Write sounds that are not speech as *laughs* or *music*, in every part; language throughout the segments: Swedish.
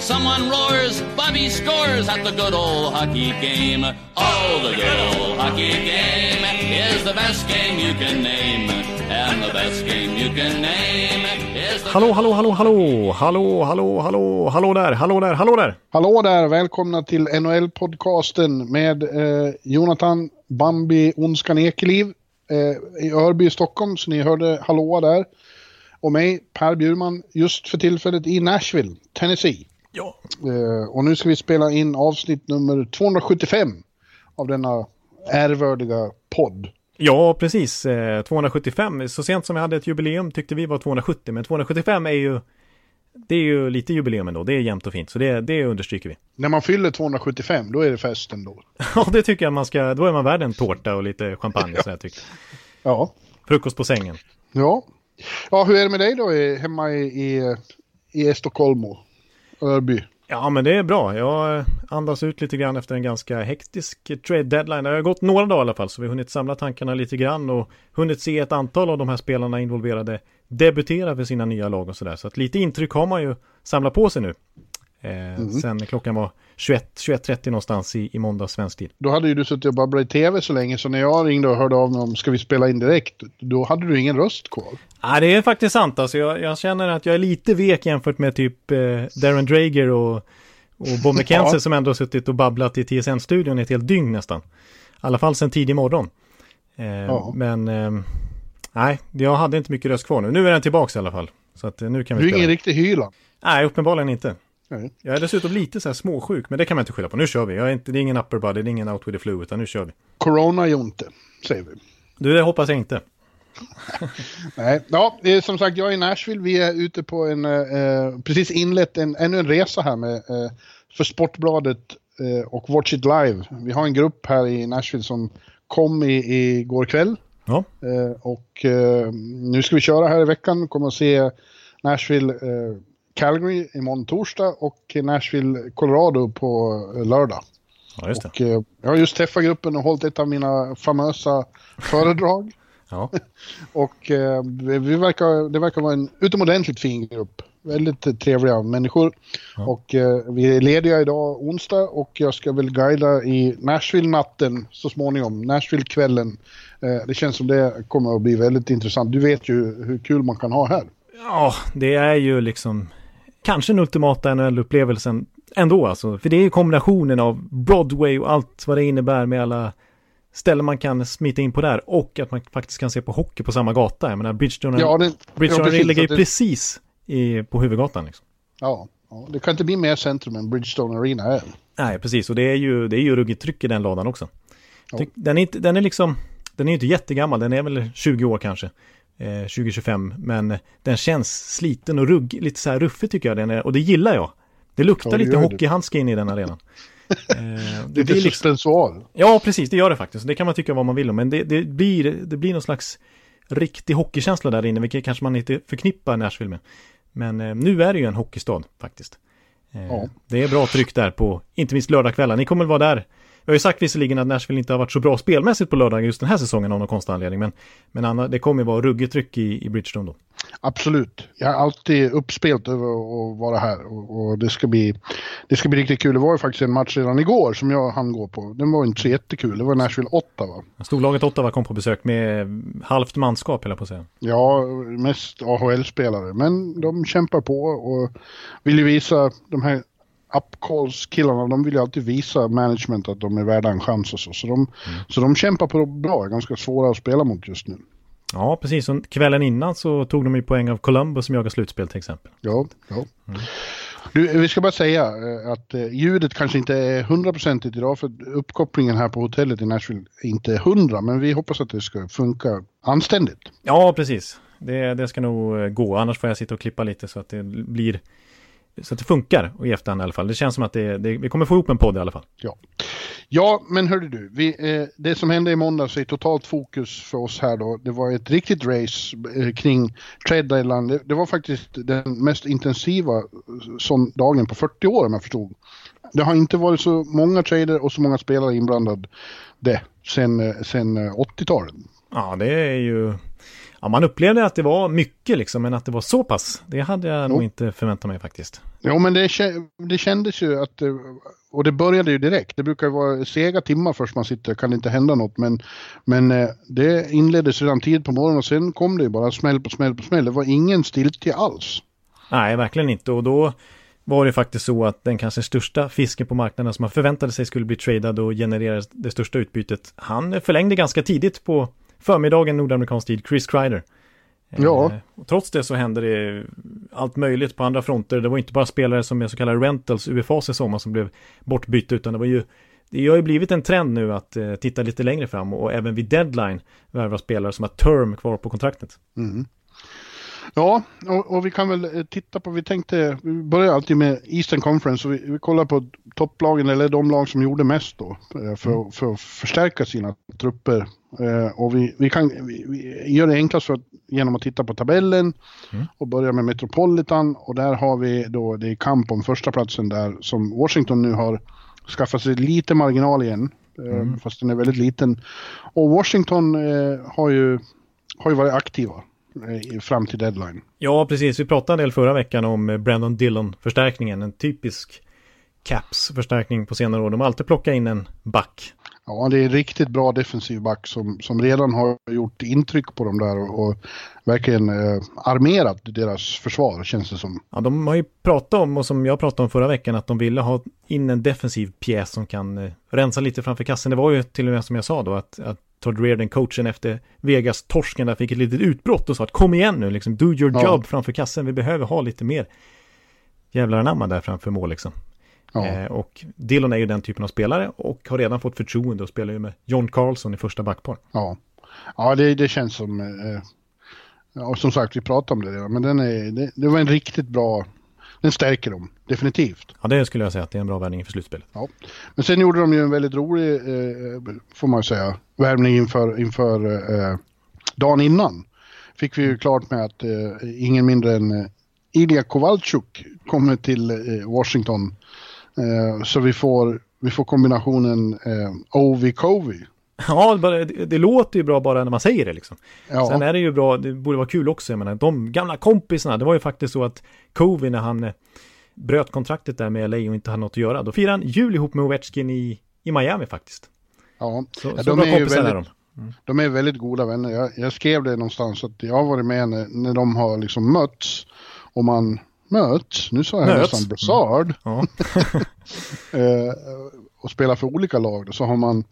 Someone roars, Bobby scores at the good old hockey game. Oh, the good old hockey game is the best game you can name. And the best game you can name is the Hallå, hallå, hallå, hallå, hallå, hallå, hallå, hallå där, hallå där, hallå där. Hallå där, välkomna till NHL-podcasten med eh, Jonathan Bambi Ondskan Ekeliv eh, i Örby, Stockholm, så ni hörde hallå där. Och mig, Per Bjurman, just för tillfället i Nashville, Tennessee. Ja. Eh, och nu ska vi spela in avsnitt nummer 275 av denna ärvördiga podd. Ja, precis. Eh, 275. Så sent som jag hade ett jubileum tyckte vi var 270, men 275 är ju det är ju lite jubileum ändå. Det är jämnt och fint, så det, det understryker vi. När man fyller 275, då är det festen då. *laughs* Ja, det tycker jag man ska. Då är man värd en tårta och lite champagne, så jag tycker. Ja. Frukost på sängen. Ja. Ja, hur är det med dig då hemma i, i, i Estocolmo? Örby? Ja, men det är bra. Jag andas ut lite grann efter en ganska hektisk trade deadline. Det har gått några dagar i alla fall, så vi har hunnit samla tankarna lite grann och hunnit se ett antal av de här spelarna involverade debutera för sina nya lag och sådär. Så att lite intryck har man ju samlat på sig nu. Eh, Sen klockan var 21, 21.30 någonstans i, i måndag svensk tid. Då hade ju du suttit och babblat i tv så länge så när jag ringde och hörde av mig om ska vi spela in direkt, då hade du ingen röst kvar. Ja, det är faktiskt sant. Alltså, jag, jag känner att jag är lite vek jämfört med typ eh, Darren Drager och, och Bob *laughs* McKenzie Ja. som ändå suttit och babblat i TSN-studion ett helt dygn nästan. I alla fall sen tidig morgon. Eh, Ja. Men eh, nej, jag hade inte mycket röst kvar nu. Nu är den tillbaka i alla fall. Så att eh, nu kan vi Du är spela. ingen riktig hyla. Nej, uppenbarligen inte. Nej. Jag är dessutom lite så här småsjuk, men det kan man inte skylla på. Nu kör vi. Jag är inte, det är ingen upper body, det är ingen out with the flu, utan nu kör vi. Corona Jonte, säger vi. Du, det hoppas jag inte. *laughs* Nej, ja, det är som sagt jag är i Nashville. Vi är ute på en, eh, precis inlett en, ännu en resa här med, eh, för Sportbladet eh, och Watch It Live. Vi har en grupp här i Nashville som kom i, i går kväll. Ja, Eh, och eh, nu ska vi köra här i veckan. Kommer att se Nashville eh, Calgary imorgon torsdag och Nashville Colorado på eh, lördag. ja just. Och, eh, jag har just träffat gruppen och hållit ett av mina famösa *laughs* föredrag. Ja. *laughs* Och eh, vi verkar, det verkar vara en utomordentligt fin grupp. Väldigt trevliga människor. Ja. Och eh, vi är lediga idag onsdag och jag ska väl guida i Nashville-natten så småningom. Nashville-kvällen. Eh, det känns som det kommer att bli väldigt intressant. Du vet ju hur kul man kan ha här. Ja, det är ju liksom kanske den ultimata NHL-upplevelsen ändå alltså. För det är ju kombinationen av Broadway och allt vad det innebär med alla ställen man kan smita in på där och att man faktiskt kan se på hockey på samma gata. Jag menar, Bridgestone, Ja, det, Bridgestone ja, ligger ju precis i, på huvudgatan liksom. Ja, ja, det kan inte bli mer centrum än Bridgestone Arena är. Nej, precis. Och det är ju, det är ju ruggigt tryck i den lådan också. Ja. Den, är den är liksom, den är inte jättegammal, den är väl 20 år kanske. Eh, 20-25, men den känns sliten och rugg, lite så här ruffig tycker jag den är, och det gillar jag. Det luktar Ja, det lite det. hockeyhandske in i den arenan. *laughs* Eh, det Lite blir liksom, suspensoar. ja, precis, det gör det faktiskt. Det kan man tycka vad man vill om, men det, det, blir, det blir någon slags riktig hockeykänsla där inne, vilket kanske man inte förknippar Nashville med. Men eh, nu är det ju en hockeystad faktiskt. Eh, Ja. Det är bra tryck där på, inte minst lördagskvällar. Ni kommer vara där. Jag har ju sagt visserligen att Nashville inte har varit så bra spelmässigt på lördag just den här säsongen av någon konstig anledning. Men, men Anna, det kommer ju vara ruggigt tryck i, i Bridgestone då. Absolut. Jag är alltid uppspelt över att vara här och, och det, ska bli, det ska bli riktigt kul. Det var ju faktiskt en match redan igår som jag hann gå på. Den var inte så jättekul. Det var Nashville 8 va? Storlaget Ottawa kom på besök med halvt manskap, eller på att säga. Ja, mest AHL-spelare. Men de kämpar på och vill ju visa de här upcalls-killarna, de vill ju alltid visa management att de är värda en chans och så. Så de, så de kämpar på bra, är ganska svåra att spela mot just nu. Ja, precis. Och kvällen innan så tog de ju poäng av Columbus som jagar slutspel till exempel. Ja, ja. Du, vi ska bara säga eh, att eh, ljudet kanske inte är hundraprocentigt idag för uppkopplingen här på hotellet i Nashville är inte hundra men vi hoppas att det ska funka anständigt. Ja, precis. Det, det ska nog eh, gå. Annars får jag sitta och klippa lite så att det blir så att det funkar i efterhand i alla fall. Det känns som att det, det, vi kommer få ihop en podd i alla fall. Ja, ja men hörde du, vi, eh, det som hände i måndags är totalt fokus för oss här då. Det var ett riktigt race eh, kring trade deadline. Det, det, var faktiskt den mest intensiva eh, som dagen på 40 år om jag förstod. Det har inte varit så många trader och så många spelare inblandade sen, eh, sen 80-talet. Eh, ja, det är ju Ja, man upplevde att det var mycket liksom, men att det var så pass, det hade jag jo. nog inte förväntat mig faktiskt. Jo, men det, det kändes ju att, och det började ju direkt. Det brukar ju vara sega timmar först man sitter, kan det inte hända något, men, men eh, det inleddes redan tid på morgonen och sen kom det ju bara smäll på smäll på smäll. Det var ingen stiltje alls. Nej, verkligen inte, och då var det faktiskt så att den kanske största fisken på marknaden som man förväntade sig skulle bli tradad och generera det största utbytet, han förlängde ganska tidigt på förmiddagen nordamerikansk tid, Chris Kreider. Ja. Eh, trots det så hände det allt möjligt på andra fronter. Det var inte bara spelare som är så kallade rentals, UFAs i sommar, som blev bortbytta, utan det var ju det har ju blivit en trend nu att eh, titta lite längre fram och även vid deadline värva spelare som har term kvar på kontraktet. Mm. Ja, och, och, vi kan väl eh, titta på, vi tänkte, vi börjar alltid med Eastern Conference och vi, vi kollar på topplagen eller de lag som gjorde mest då eh, för, mm. för att förstärka sina trupper. Eh, och vi, vi kan vi, vi gör det enklast för, genom att titta på tabellen mm. och börja med Metropolitan och där har vi då, det är kamp om första platsen där som Washington nu har skaffat sig lite marginal igen. Mm. Fast den är väldigt liten. Och Washington har ju har ju varit aktiva fram till deadline. Ja, precis. Vi pratade en del förra veckan om Brandon Dillon-förstärkningen. En typisk Caps-förstärkning på senare år. De har alltid plockat in en back. Ja, det är en riktigt bra defensiv back som, som redan har gjort intryck på dem där och, och verkligen eh, armerat deras försvar känns det som. Ja, de har ju pratat om, och som jag pratade om förra veckan, att de ville ha in en defensiv pjäs som kan eh, rensa lite framför kassen. Det var ju till och med som jag sa då, att, att Todd Reardon, coachen efter Vegas-torsken, där fick ett litet utbrott och sa att kom igen nu, liksom, do your ja. job framför kassen, vi behöver ha lite mer jävlar anamma där framför mål liksom. Ja. Eh, och Dillon är ju den typen av spelare och har redan fått förtroende och spelar ju med John Carlson i första backpar. Ja, ja det, det känns som, eh, ja, som sagt vi pratade om det redan, men den är, det, det var en riktigt bra den stärker dem, definitivt. Ja, det skulle jag säga att det är en bra värvning för slutspelet. Ja. Men sen gjorde de ju en väldigt rolig, eh, får man säga, värvning inför, inför eh, dagen innan. Fick vi ju klart med att eh, ingen mindre än eh, Ilja Kowalczuk kommer till eh, Washington. Eh, så vi får, vi får kombinationen eh, Ovi-Covi. Ja, det, det, låter ju bra bara när man säger det liksom. Ja. Sen är det ju bra, det borde vara kul också, jag menar, de gamla kompisarna, det var ju faktiskt så att Covi när han eh, bröt kontraktet där med LA och inte hade något att göra, då firade han jul ihop med Ovechkin i, i Miami faktiskt. Ja, så, ja, så de, är ju väldigt, de. Mm. de är väldigt goda vänner. Jag, jag, skrev det någonstans att jag har varit med när, när de har liksom mötts och man möts, nu sa jag möts. nästan Brassard, mm. ja. *laughs* Eh, och spelar för olika lag, så har man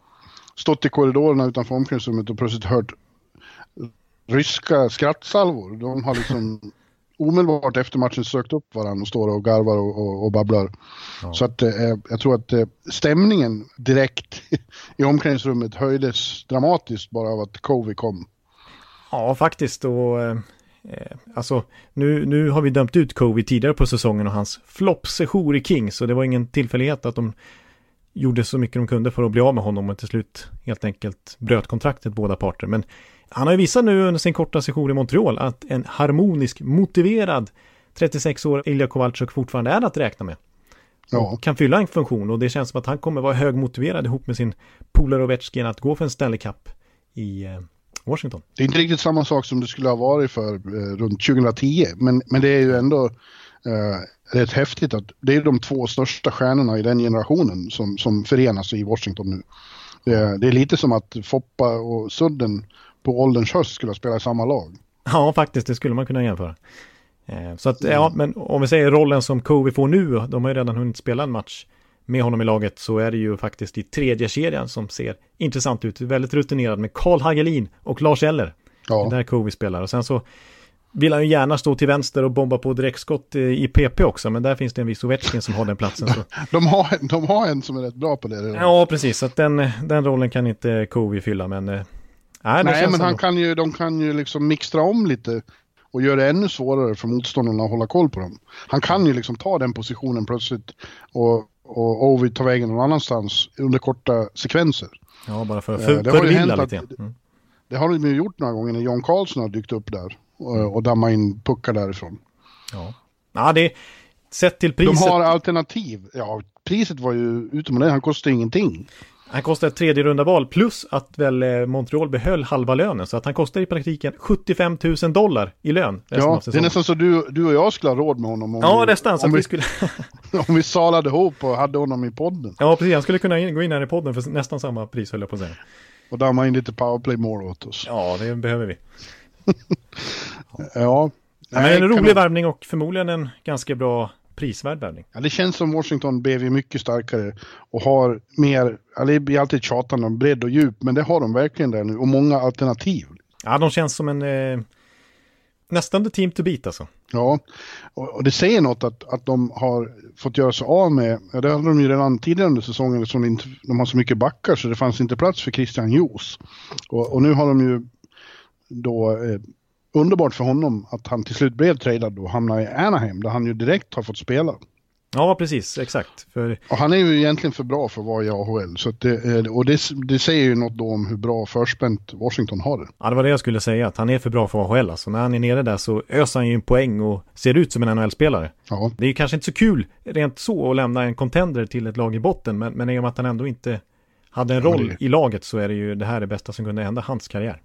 stått i korridorerna utanför omklädningsrummet och plötsligt hört ryska skrattsalvor. De har liksom *laughs* omedelbart efter matchen sökt upp varandra och står och garvar och, och, och babblar. Ja. Så att eh, jag tror att eh, stämningen direkt i omklädningsrummet höjdes dramatiskt bara av att Covi kom. Ja, faktiskt. Och, eh, alltså, nu, nu har vi dömt ut Covi tidigare på säsongen och hans floppsession i Kings. Så det var ingen tillfällighet att de gjorde så mycket de kunde för att bli av med honom och till slut helt enkelt bröt kontraktet båda parter. Men han har ju visat nu under sin korta session i Montreal att en harmonisk, motiverad 36 år Ilja Kowalczyk fortfarande är att räkna med. Ja. kan fylla en funktion och det känns som att han kommer vara högmotiverad ihop med sin polare Ovechkin att gå för en Stanley Cup i eh, Washington. Det är inte riktigt samma sak som det skulle ha varit för eh, runt 2010 men, men det är ju ändå eh, rätt häftigt att det är de två största stjärnorna i den generationen som, som förenas i Washington nu. Det är, det är lite som att Foppa och Sudden på ålderns höst skulle ha spelat i samma lag. Ja, faktiskt, det skulle man kunna jämföra. Eh, så att, ja, men om vi säger rollen som Kovi får nu, de har ju redan hunnit spela en match med honom i laget, så är det ju faktiskt i tredje kedjan som ser intressant ut. Väldigt rutinerad med Karl Hagelin och Lars Eller. Ja. Det där Kovi spelar. Och sen så vill han ju gärna stå till vänster och bomba på direktskott i PP också, men där finns det en viss Ovechkin som har den platsen. Så. *laughs* de, har, de har en som är rätt bra på det. Redan. Ja, precis, så att den, den rollen kan inte Kovi fylla, men... Äh, Nej, men han kan ju, de kan ju liksom mixtra om lite och gör det ännu svårare för motståndarna att hålla koll på dem. Han kan ju liksom ta den positionen plötsligt och, och Ovid tar vägen någon annanstans under korta sekvenser. Ja, bara för, för, för förvilla lite. Mm. Det har de ju gjort några gånger när John Carlson har dykt upp där och, och dammat in puckar därifrån. Ja, ja det sett till priset. De har alternativ. Ja, priset var ju utomordentligt. Han kostade ingenting. Han kostade ett tredje runda val plus att väl eh, Montreal behöll halva lönen. Så att han kostar i praktiken 75 000 dollar i lön. Ja, det är nästan så du, du och jag skulle ha råd med honom. Om ja, vi, nästan. Så om, vi, skulle... *laughs* om vi salade ihop och hade honom i podden. Ja, precis. Han skulle kunna gå in här i podden för nästan samma pris höll jag på att säga. Och damma in lite powerplay more åt oss. Ja, det behöver vi. *laughs* ja. ja. men en rolig värvning och förmodligen en ganska bra prisvärd värvning. Ja, det känns som Washington blev mycket starkare och har mer, ja, det blir alltid tjatande om bredd och djup, men det har de verkligen där nu och många alternativ. Ja, de känns som en eh, nästan the team to beat alltså. Ja, och, och, det säger något att, att de har fått göra sig av med, ja, det hade de ju redan tidigare under säsongen som inte, de har så mycket backar så det fanns inte plats för Christian Jos. Och, och nu har de ju då eh, underbart för honom att han till slut blev tradad och hamnade i Anaheim där han ju direkt har fått spela. Ja, precis, exakt. För... Och han är ju egentligen för bra för att vara i AHL. Så det, och det, det, säger ju något då om hur bra förspänt Washington har det. Ja, det var det jag skulle säga, att han är för bra för AHL. Alltså när han är nere där så öser han ju en poäng och ser ut som en NHL-spelare. Ja. Det är ju kanske inte så kul rent så att lämna en contender till ett lag i botten, men, men i och med att han ändå inte hade en roll ja, det... i laget så är det ju det här det bästa som kunde hända hans karriär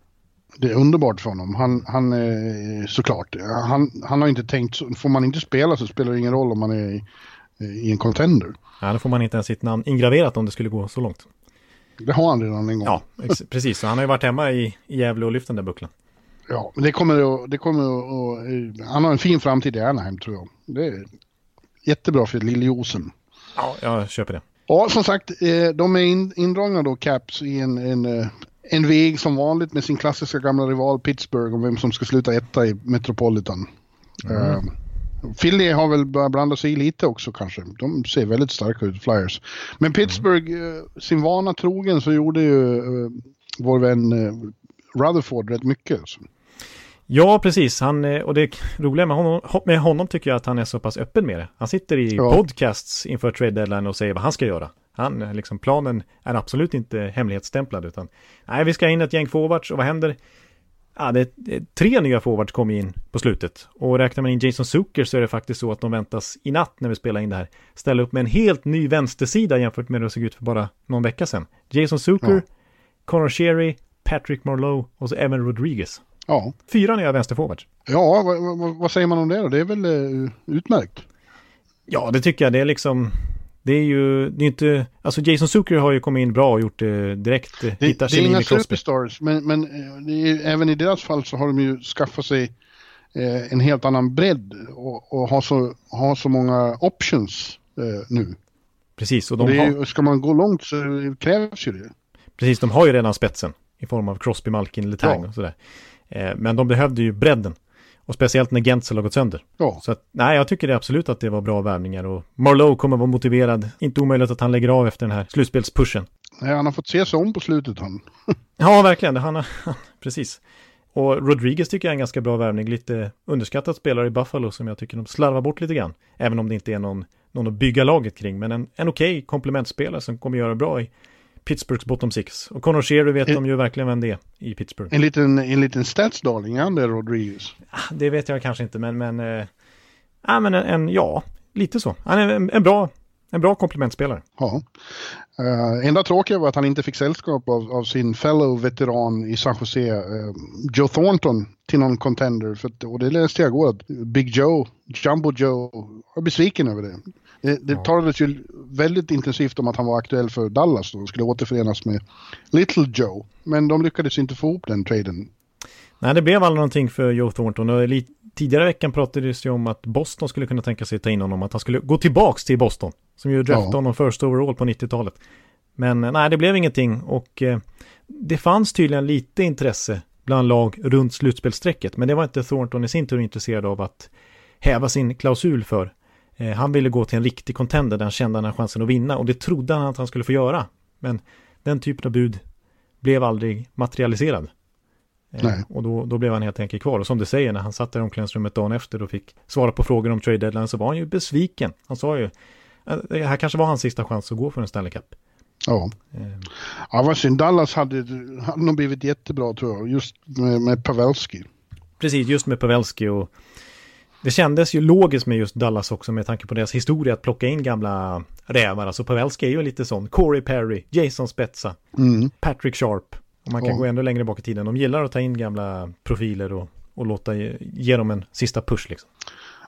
det är underbart för honom. Han, han såklart, han, han har inte tänkt, får man inte spela så spelar det ingen roll om man är i, i en contender. Ja, då får man inte ens sitt namn ingraverat om det skulle gå så långt. Det har han redan en gång. Ja, *laughs* precis. Så han har ju varit hemma i, i Gävle och lyft den där bucklan. Ja, men det kommer att, det kommer att, han har en fin framtid i Anaheim tror jag. Det är jättebra för Liljosen. Ja, jag köper det. Ja, som sagt, eh, de är indragna då, Caps, i en, en eh, en väg som vanligt med sin klassiska gamla rival Pittsburgh om vem som ska sluta etta i Metropolitan. Mm. Uh, Philly har väl börjat blanda sig i lite också kanske. De ser väldigt starka ut, Flyers. Men Pittsburgh, mm. sin vana trogen så gjorde ju uh, vår vän uh, Rutherford rätt mycket. Alltså. Ja, precis. Han, och det roliga med honom, med honom tycker jag att han är så pass öppen med det. Han sitter i ja. podcasts inför trade deadline och säger vad han ska göra. Han, liksom, planen är absolut inte hemlighetsstämplad utan nej, vi ska in ett gäng forwards och vad händer? Ja, det, det, tre nya forwards kom in på slutet och räknar man in Jason Zucker så är det faktiskt så att de väntas i natt när vi spelar in det här ställa upp med en helt ny vänstersida jämfört med hur det såg ut för bara någon vecka sedan. Jason Zucker, ja. Connor Sherry, Patrick Marlowe och så Evan Rodriguez. Ja. Fyra nya vänsterforwards. Ja, vad, vad, vad, säger man om det då? Det är väl uh, utmärkt? Ja, det tycker jag. Det är liksom det är ju, det är inte, alltså Jason Zucker har ju kommit in bra och gjort det direkt. Det, det är inga superstars, men, men eh, är, även i deras fall så har de ju skaffat sig eh, en helt annan bredd och, och har, så, har så många options eh, nu. Precis, och de och har... ska man gå långt så krävs ju det. Precis, de har ju redan spetsen i form av Crosby, Malkin, Letang ja. och sådär. Eh, men de behövde ju bredden. Och speciellt när Gentzel har gått sönder. Ja. Så att, nej, jag tycker det absolut att det var bra värvningar och Marlowe kommer vara motiverad. Inte omöjligt att han lägger av efter den här slutspelspushen. Nej, han har fått se sig om på slutet han. *laughs* ja, verkligen. Han har, *laughs* precis. Och Rodriguez tycker jag är en ganska bra värvning. Lite underskattad spelare i Buffalo som jag tycker de slarvar bort lite grann. Även om det inte är någon, någon att bygga laget kring. Men en, en okej okay komplementspelare som kommer göra bra i Pittsburghs bottom six. Och Connor Sherry vet en, de ju verkligen vem det är i Pittsburgh. En liten, en liten statsdarling, han det, Rodriguez? Ah, det vet jag kanske inte, men, men, äh, ah, men en, en, ja, lite så. Han är en, en bra, en bra komplementspelare. Ja. Uh, enda tråkiga var att han inte fick sällskap av, av sin fellow veteran i San Jose, uh, Joe Thornton, till någon contender. För att, och det läste jag igår, att Big Joe, Jumbo Joe, var besviken över det. Det, det ja. talades ju väldigt intensivt om att han var aktuell för Dallas och skulle återförenas med Little Joe. Men de lyckades inte få ihop den traden. Nej, det blev aldrig någonting för Joe Thornton. Och tidigare i veckan pratades det ju om att Boston skulle kunna tänka sig ta in honom, att han skulle gå tillbaks till Boston. Som ju draftade ja. honom first overall på 90-talet. Men eh, nej, det blev ingenting och eh, det fanns tydligen lite intresse bland lag runt slutspelsträcket. Men det var inte Thornton i sin tur intresserad av att häva sin klausul för. Eh, han ville gå till en riktig contender där han kände han hade chansen att vinna och det trodde han att han skulle få göra. Men den typen av bud blev aldrig materialiserad. Nej. Och då, då blev han helt enkelt kvar. Och som du säger, när han satt där i omklädningsrummet dagen efter och fick svara på frågor om trade deadline så var han ju besviken. Han sa ju, det här kanske var hans sista chans att gå för en Stanley Cup. Ja. Ja, vad synd. Dallas hade, hade nog blivit jättebra tror jag, just med, med Pavelski. Precis, just med Pavelski och det kändes ju logiskt med just Dallas också med tanke på deras historia att plocka in gamla rävar. Alltså Pavelski är ju lite sån. Corey Perry, Jason Spezza, mm. Patrick Sharp. Och man kan ja. gå ännu längre bak i tiden. De gillar att ta in gamla profiler och, och låta ge, ge dem en sista push liksom.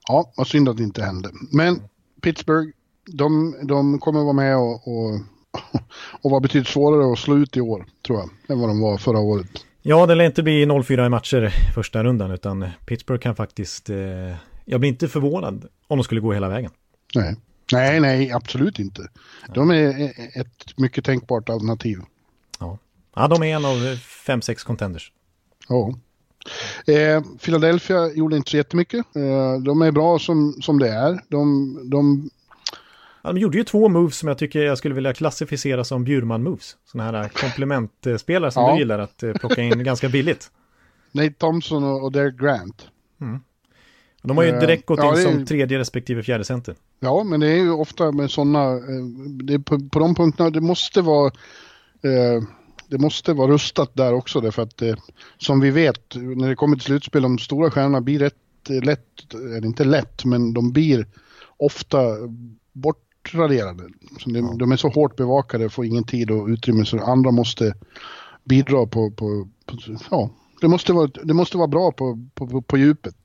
Ja, vad synd att det inte hände. Men Pittsburgh, de, de kommer vara med och, och, *laughs* och vara betydligt svårare att slå ut i år, tror jag, än vad de var förra året. Ja, det lär inte bli 0-4 i matcher första rundan, utan Pittsburgh kan faktiskt... Eh, jag blir inte förvånad om de skulle gå hela vägen. Nej, nej, nej absolut inte. De är ett mycket tänkbart alternativ. Ja, ja de är en av fem, sex contenders. Ja. Eh, Philadelphia gjorde inte så jättemycket. Eh, de är bra som, som det är. De, de de gjorde ju två moves som jag tycker jag skulle vilja klassificera som Bjurman-moves. Sådana här komplementspelare som ja. du gillar att eh, plocka in *laughs* ganska billigt. Nate Thompson och Derek Grant. Mm. De har ju direkt gått ja, in som tredje respektive fjärde center. Ja, men det är ju ofta med sådana, eh, på, på de punkterna, det måste vara eh, det måste vara rustat där också därför att eh, som vi vet när det kommer till slutspel de stora stjärnorna blir rätt lätt, eller inte lätt men de blir ofta bort bortraderade. Så de, ja. de är så hårt bevakade, får ingen tid och utrymme så andra måste bidra på, på, på ja, det måste vara, det måste vara bra på, på, på djupet.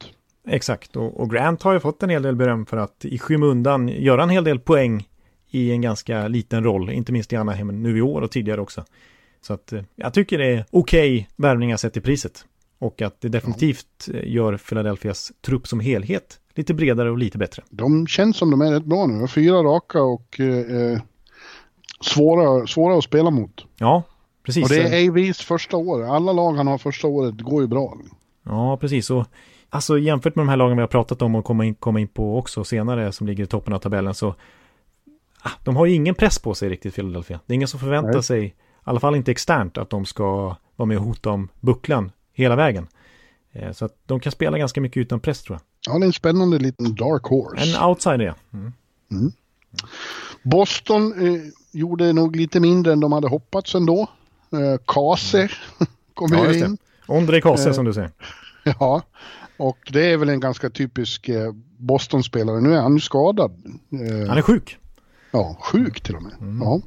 Exakt, och, och, Grant har ju fått en hel del beröm för att i skymundan göra en hel del poäng i en ganska liten roll, inte minst i Anaheim nu i år och tidigare också. Så att eh, jag tycker det är okej okay värvningar sett i priset. Och att det definitivt. Eh, gör Philadelphias trupp som helhet lite bredare och lite bättre. De känns som de är rätt bra nu. Fyra raka och eh, eh, svåra, svåra att spela mot. Ja, precis. Och det är AVs första år. Alla lag han har första året går ju bra. Ja, precis. Och alltså jämfört med de här lagen vi har pratat om och komma in, komma in på också senare som ligger i toppen av tabellen så ah, de har ju ingen press på sig riktigt Philadelphia. Det är ingen som förväntar Nej. sig, i alla fall inte externt, att de ska vara med och hota om bucklan hela vägen. Eh, så att de kan spela ganska mycket utan press tror jag. Ja, det är en spännande liten dark horse. En outsider, ja. Mm. Mm. Boston eh, gjorde nog lite mindre än de hade hoppats ändå. Eh, Kase *laughs* mm. kom ja, in. Ondrej Kase eh, som du säger. *laughs* Ja, och det är väl en ganska typisk eh, Boston-spelare. Nu är han ju skadad. Eh, han är sjuk. Ja, sjuk till och med. Mm. Ja.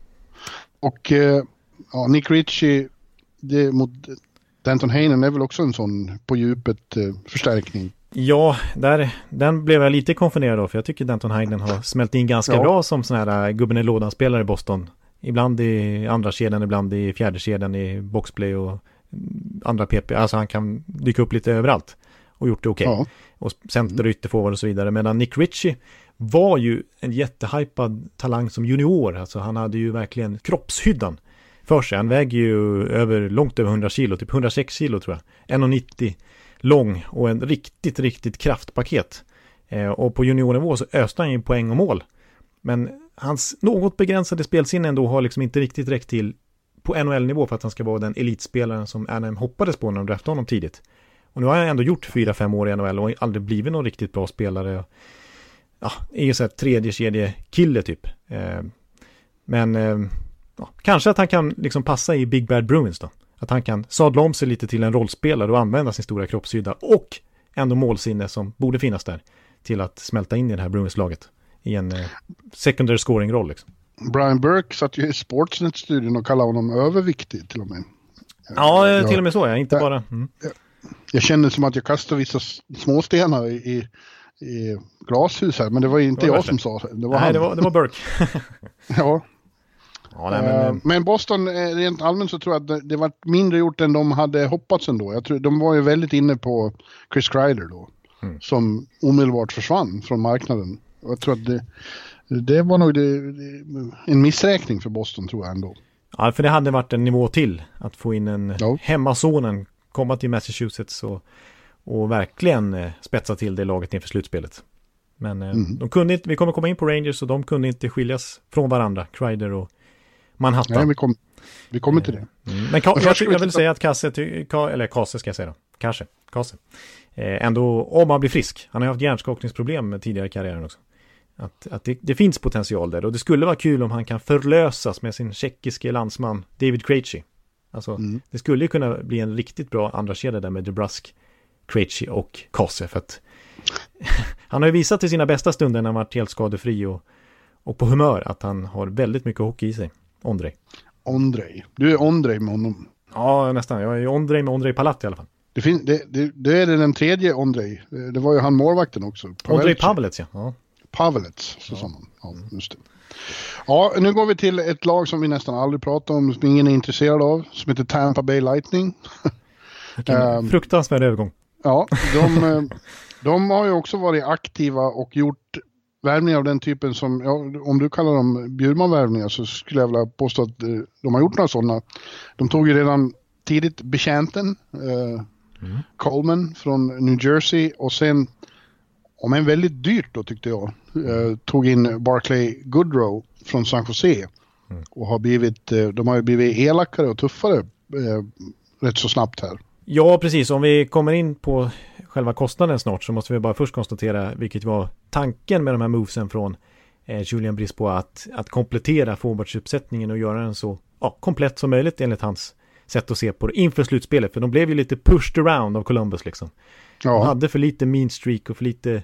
Och ja, Nick Ritchie, det, mot Danton Heinen är väl också en sån på djupet eh, förstärkning. Ja, där, den blev jag lite konfunderad av för jag tycker Danton Heinen har smält in ganska ja. bra som sån här eh, gubben i lådan-spelare i Boston. Ibland i andra kedjan, ibland i fjärde kedjan i boxplay och andra PP. Alltså han kan dyka upp lite överallt och gjort det okej. Okay. Ja. Och center och ytterforward och så vidare. Medan Nick Ritchie var ju en jättehypad talang som junior. Alltså han hade ju verkligen kroppshyddan för sig. Han väger ju över, långt över 100 kilo, typ 106 kilo tror jag. 1,90 lång och en riktigt, riktigt kraftpaket. Eh, och på juniornivå så öste han ju poäng och mål. Men hans något begränsade spelsinne ändå har liksom inte riktigt räckt till på NHL-nivå för att han ska vara den elitspelaren som Anaheim hoppades på när de draftade honom tidigt. Och nu har han ändå gjort 4-5 år i NHL och aldrig blivit någon riktigt bra spelare. Ja, är ju så här tredje kedje kille typ. Eh, men eh, ja, kanske att han kan liksom passa i Big Bad Bruins då. Att han kan sadla om sig lite till en rollspelare och använda sin stora kroppshydda och ändå målsinne som borde finnas där till att smälta in i det här Bruins-laget i en eh, secondary scoring-roll. Liksom. Brian Burke satt ju i Sportsnet-studion och kallade honom överviktig till och med. Ja, jag, till och med så, ja. Inte jag, bara... Mm. Jag, jag känner som att jag kastar vissa småstenar i, i, i glashus här, men det var inte det var jag som sa det. var Nej, han. Det var, det var Burke. *laughs* ja, Ja, nej, men, uh, men, Boston, eh, rent allmänt så tror jag att det, var mindre gjort än de hade hoppats ändå. Jag tror, de var ju väldigt inne på Chris Kreider då. Mm. Som omedelbart försvann från marknaden. Jag tror att det, det var nog det, en missräkning för Boston tror jag ändå. Ja, för det hade varit en nivå till. Att få in en ja. hemmasonen, komma till Massachusetts och, och verkligen eh, spetsa till det laget inför slutspelet. Men mm. de kunde inte, vi kommer komma in på Rangers och de kunde inte skiljas från varandra, Kreider och Manhattan. Nej, vi, kom, vi kommer till det. Mm. Men Ka jag, jag, vill säga att Kasse, Ka eller Kase ska jag säga då, kanske, Kase. Eh, ändå, om han blir frisk, han har haft hjärnskakningsproblem tidigare i karriären också. Att, att det, det, finns potential där och det skulle vara kul om han kan förlösas med sin tjeckiske landsman David Krejci. Alltså, mm. det skulle ju kunna bli en riktigt bra andra kedja där med Dubrusk, Krejci och Kase för att *laughs* han har ju visat i sina bästa stunder när han varit helt skadefri och, och på humör att han har väldigt mycket hockey i sig. Ondrej. Ondrej. Du är Ondrej med honom. Ja, nästan. Jag är Ondrej med Ondrej Palat i alla fall. Det, fin- det, det, det är den tredje Ondrej. Det var ju han målvakten också. Ondrej Pavelec, ja. ja. Pavelec, så ja. sa man. Ja, just det. Ja, nu går vi till ett lag som vi nästan aldrig pratar om, som ingen är intresserad av, som heter Tampa Bay Lightning. *laughs* um, fruktansvärd övergång. Ja, de, eh, de har ju också varit aktiva och gjort värvningar av den typen som, ja, om du kallar dem Bjurman-värvningar så skulle jag vilja påstå att eh, de har gjort några sådana. De tog ju redan tidigt betjänten, eh, mm. Coleman från New Jersey och sen, om än väldigt dyrt då tyckte jag, eh, tog in Barclay Goodrow från San Jose. Mm. Och har blivit, eh, de har ju blivit elakare och tuffare eh, rätt så snabbt här. Ja, precis. Om vi kommer in på själva kostnaden snart så måste vi bara först konstatera vilket var tanken med de här movesen från eh, Julian Brisbois att, att komplettera forwardsuppsättningen och göra den så ja, komplett som möjligt enligt hans sätt att se på det inför slutspelet. För de blev ju lite pushed around av Columbus liksom. Ja. De hade för lite mean streak och för lite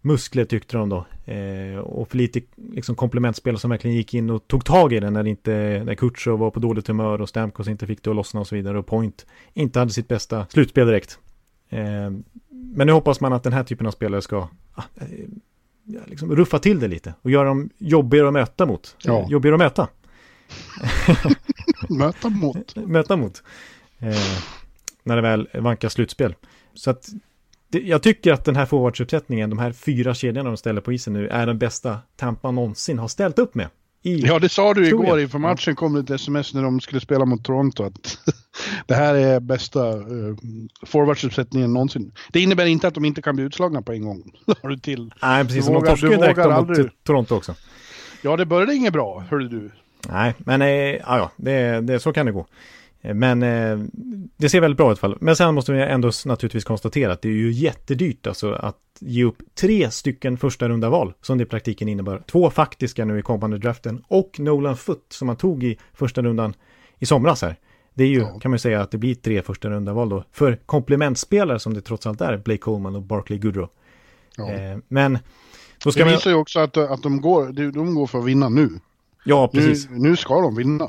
muskler tyckte de då. Eh, och för lite liksom, komplementspel som verkligen gick in och tog tag i det när, inte, när Kutjov var på dåligt humör och Stamkos inte fick det att lossna och så vidare. Och Point inte hade sitt bästa slutspel direkt. Eh, men nu hoppas man att den här typen av spelare ska ah, eh, liksom ruffa till det lite och göra dem jobbigare att möta mot. Ja. Jobbigare att möta. *laughs* möta mot. möta mot. Eh, när det väl vankar slutspel. Så att det, jag tycker att den här forwardsuppsättningen, de här fyra kedjorna de ställer på isen nu, är den bästa Tampa någonsin har ställt upp med. Ja, det sa du igår inför matchen kom det ett sms när de skulle spela mot Toronto att *laughs* det här är bästa uh, forwardsuppsättningen någonsin. Det innebär inte att de inte kan bli utslagna på en gång. *laughs* har du till. Nej, precis. Du de torskade direkt aldrig... mot Toronto också. Ja, det började inget bra, hörde du. Nej, men eh, ja, det, det, så kan det gå. Eh, men eh, det ser väldigt bra ut i alla fall. Men sen måste vi ändå naturligtvis konstatera att det är ju jättedyrt alltså att ge upp tre stycken första runda val som det i praktiken innebär. Två faktiska nu i kommande draften och Nolan Foot som man tog i första rundan i somras här. Det är ju, ja. kan man säga, att det blir tre första runda val då. För komplementspelare som det trots allt är, Blake Coleman och Barkley Goodrow. Ja. Eh, men då ska det visar man... ju också att, att de, går, de går för att vinna nu. Ja, precis. Nu, nu ska de vinna.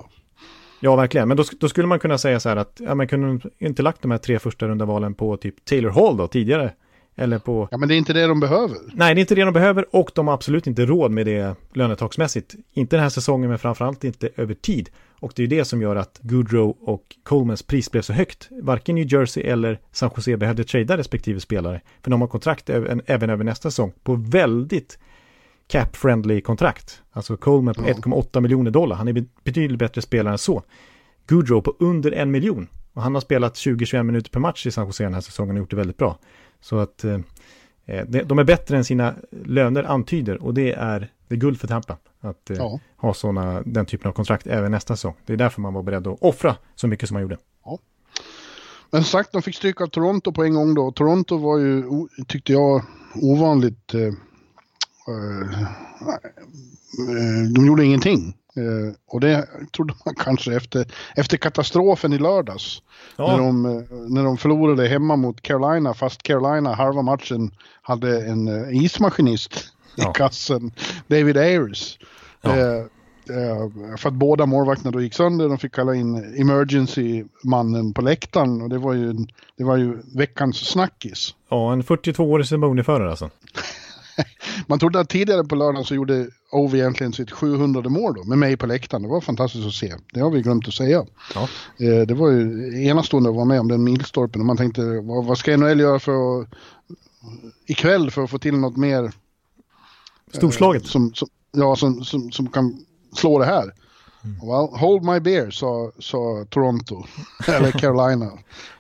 Ja, verkligen. Men då, då, skulle man kunna säga så här att, ja men kunde de inte lagt de här tre första runda valen på typ Taylor Hall då tidigare? Eller på... Ja, men det är inte det de behöver. Nej, det är inte det de behöver och de har absolut inte råd med det lönetaksmässigt. Inte den här säsongen, men framförallt inte över tid. Och det är det som gör att Goodrow och Colemans pris blev så högt. Varken New Jersey eller San Jose behövde trada respektive spelare. För de har kontrakt även, även över nästa säsong på väldigt cap-friendly kontrakt. Alltså Coleman på ja. 1,8 miljoner dollar. Han är betydligt bättre spelare än så. Goodrow på under en miljon. Och han har spelat 20-21 minuter per match i San Jose den här säsongen och gjort det väldigt bra. Så att eh, eh de är bättre än sina löner antyder och det är, det är guld för Tampa. Att eh, ja. ha såna, den typen av kontrakt även nästa säsong. Det är därför man var beredd att offra så mycket som man gjorde. Ja. Men sagt, de fick stryka av Toronto på en gång då. Toronto var ju, tyckte jag, ovanligt Eh, de gjorde ingenting. Uh, och det trodde man kanske efter, efter katastrofen i lördags. Ja. När, de, när de förlorade hemma mot Carolina, fast Carolina halva matchen hade en ismaskinist ja. i kassen, David Ayers. Ja. för att båda målvakterna då gick sönder, de fick kalla in emergency-mannen på läktaren och det var ju, det var ju veckans snackis. Ja, en 42-årig Simone-förare alltså. *laughs* Man trodde att tidigare på lördagen så gjorde Ovi egentligen sitt 700 mål då, med mig på läktaren. Det var fantastiskt att se. Det har vi glömt att säga. Ja. Eh, det var ju enastående att vara med om den milstolpen och man tänkte vad, vad ska NHL göra för att ikväll för att få till något mer eh, Storslaget. som, som, ja, som, som, som kan slå det här. Mm. Well, hold my beer, sa, sa Toronto, *laughs* eller Carolina.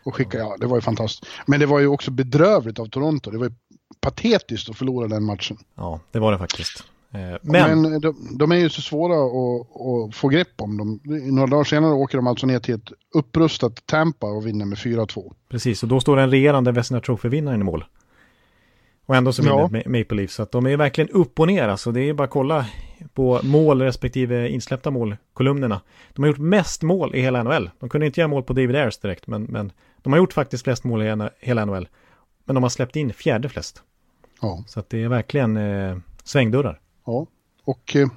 Och skicka, ja, det var ju fantastiskt. Men det var ju också bedrövligt av Toronto. Det var ju patetiskt att förlora den matchen. Ja, det var det faktiskt. Eh, men, Men de, de är ju så svåra att, att få grepp om. De, några dagar senare åker de alltså ner till ett upprustat Tampa och vinner med 4-2. precis, och då står en regerande Vesna Trophy-vinnaren i mål. Och ändå så vinner Ja. Ma- Maple Leafs. Så att de är verkligen upp och ner. Alltså det är bara att kolla på mål respektive insläppta mål, kolumnerna. De har gjort mest mål i hela NHL. De kunde inte göra mål på David Ayers direkt, men, men de har gjort faktiskt flest mål i hela NHL. Men de har släppt in fjärde flest. Ja. Så det är verkligen eh, svängdörrar. ja. Och eh,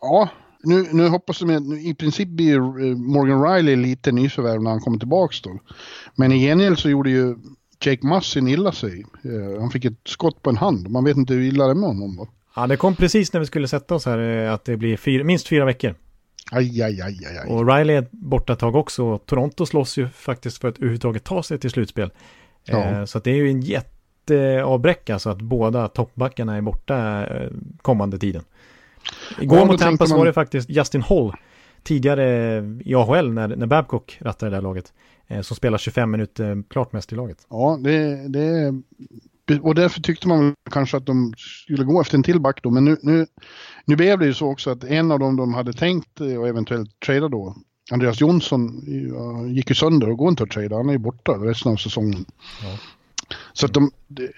ja, nu, nu hoppas de att i princip blir eh, Morgan Riley lite nyförvärv när han kommer tillbaks då. Men i gengäld så gjorde ju Jake Mussin illa sig. Eh, Han fick ett skott på en hand. Man vet inte hur illa det är med honom då. Ja, det kom precis när vi skulle sätta oss här eh, att det blir fyra, minst fyra veckor. Aj, aj, aj, aj, aj. Och Riley är borta ett tag också. Toronto slåss ju faktiskt för att överhuvudtaget ta sig till slutspel. Ja. Eh, så det är ju en jätteavbräck alltså att båda toppbackarna är borta eh, kommande tiden. Igår Ja, mot Tampa man- var det faktiskt Justin Hall, tidigare i AHL när, när Babcock rattade det där laget, eh, som spelar 25 minuter klart mest i laget. Ja, det, det och därför tyckte man kanske att de skulle gå efter en till back då. Men nu, nu, nu blev det ju så också att en av dem de hade tänkt eh, och eventuellt trada då, Andreas Jonsson, gick ju sönder och går inte att trada. Han är ju borta resten av säsongen. Ja. Så att de, de,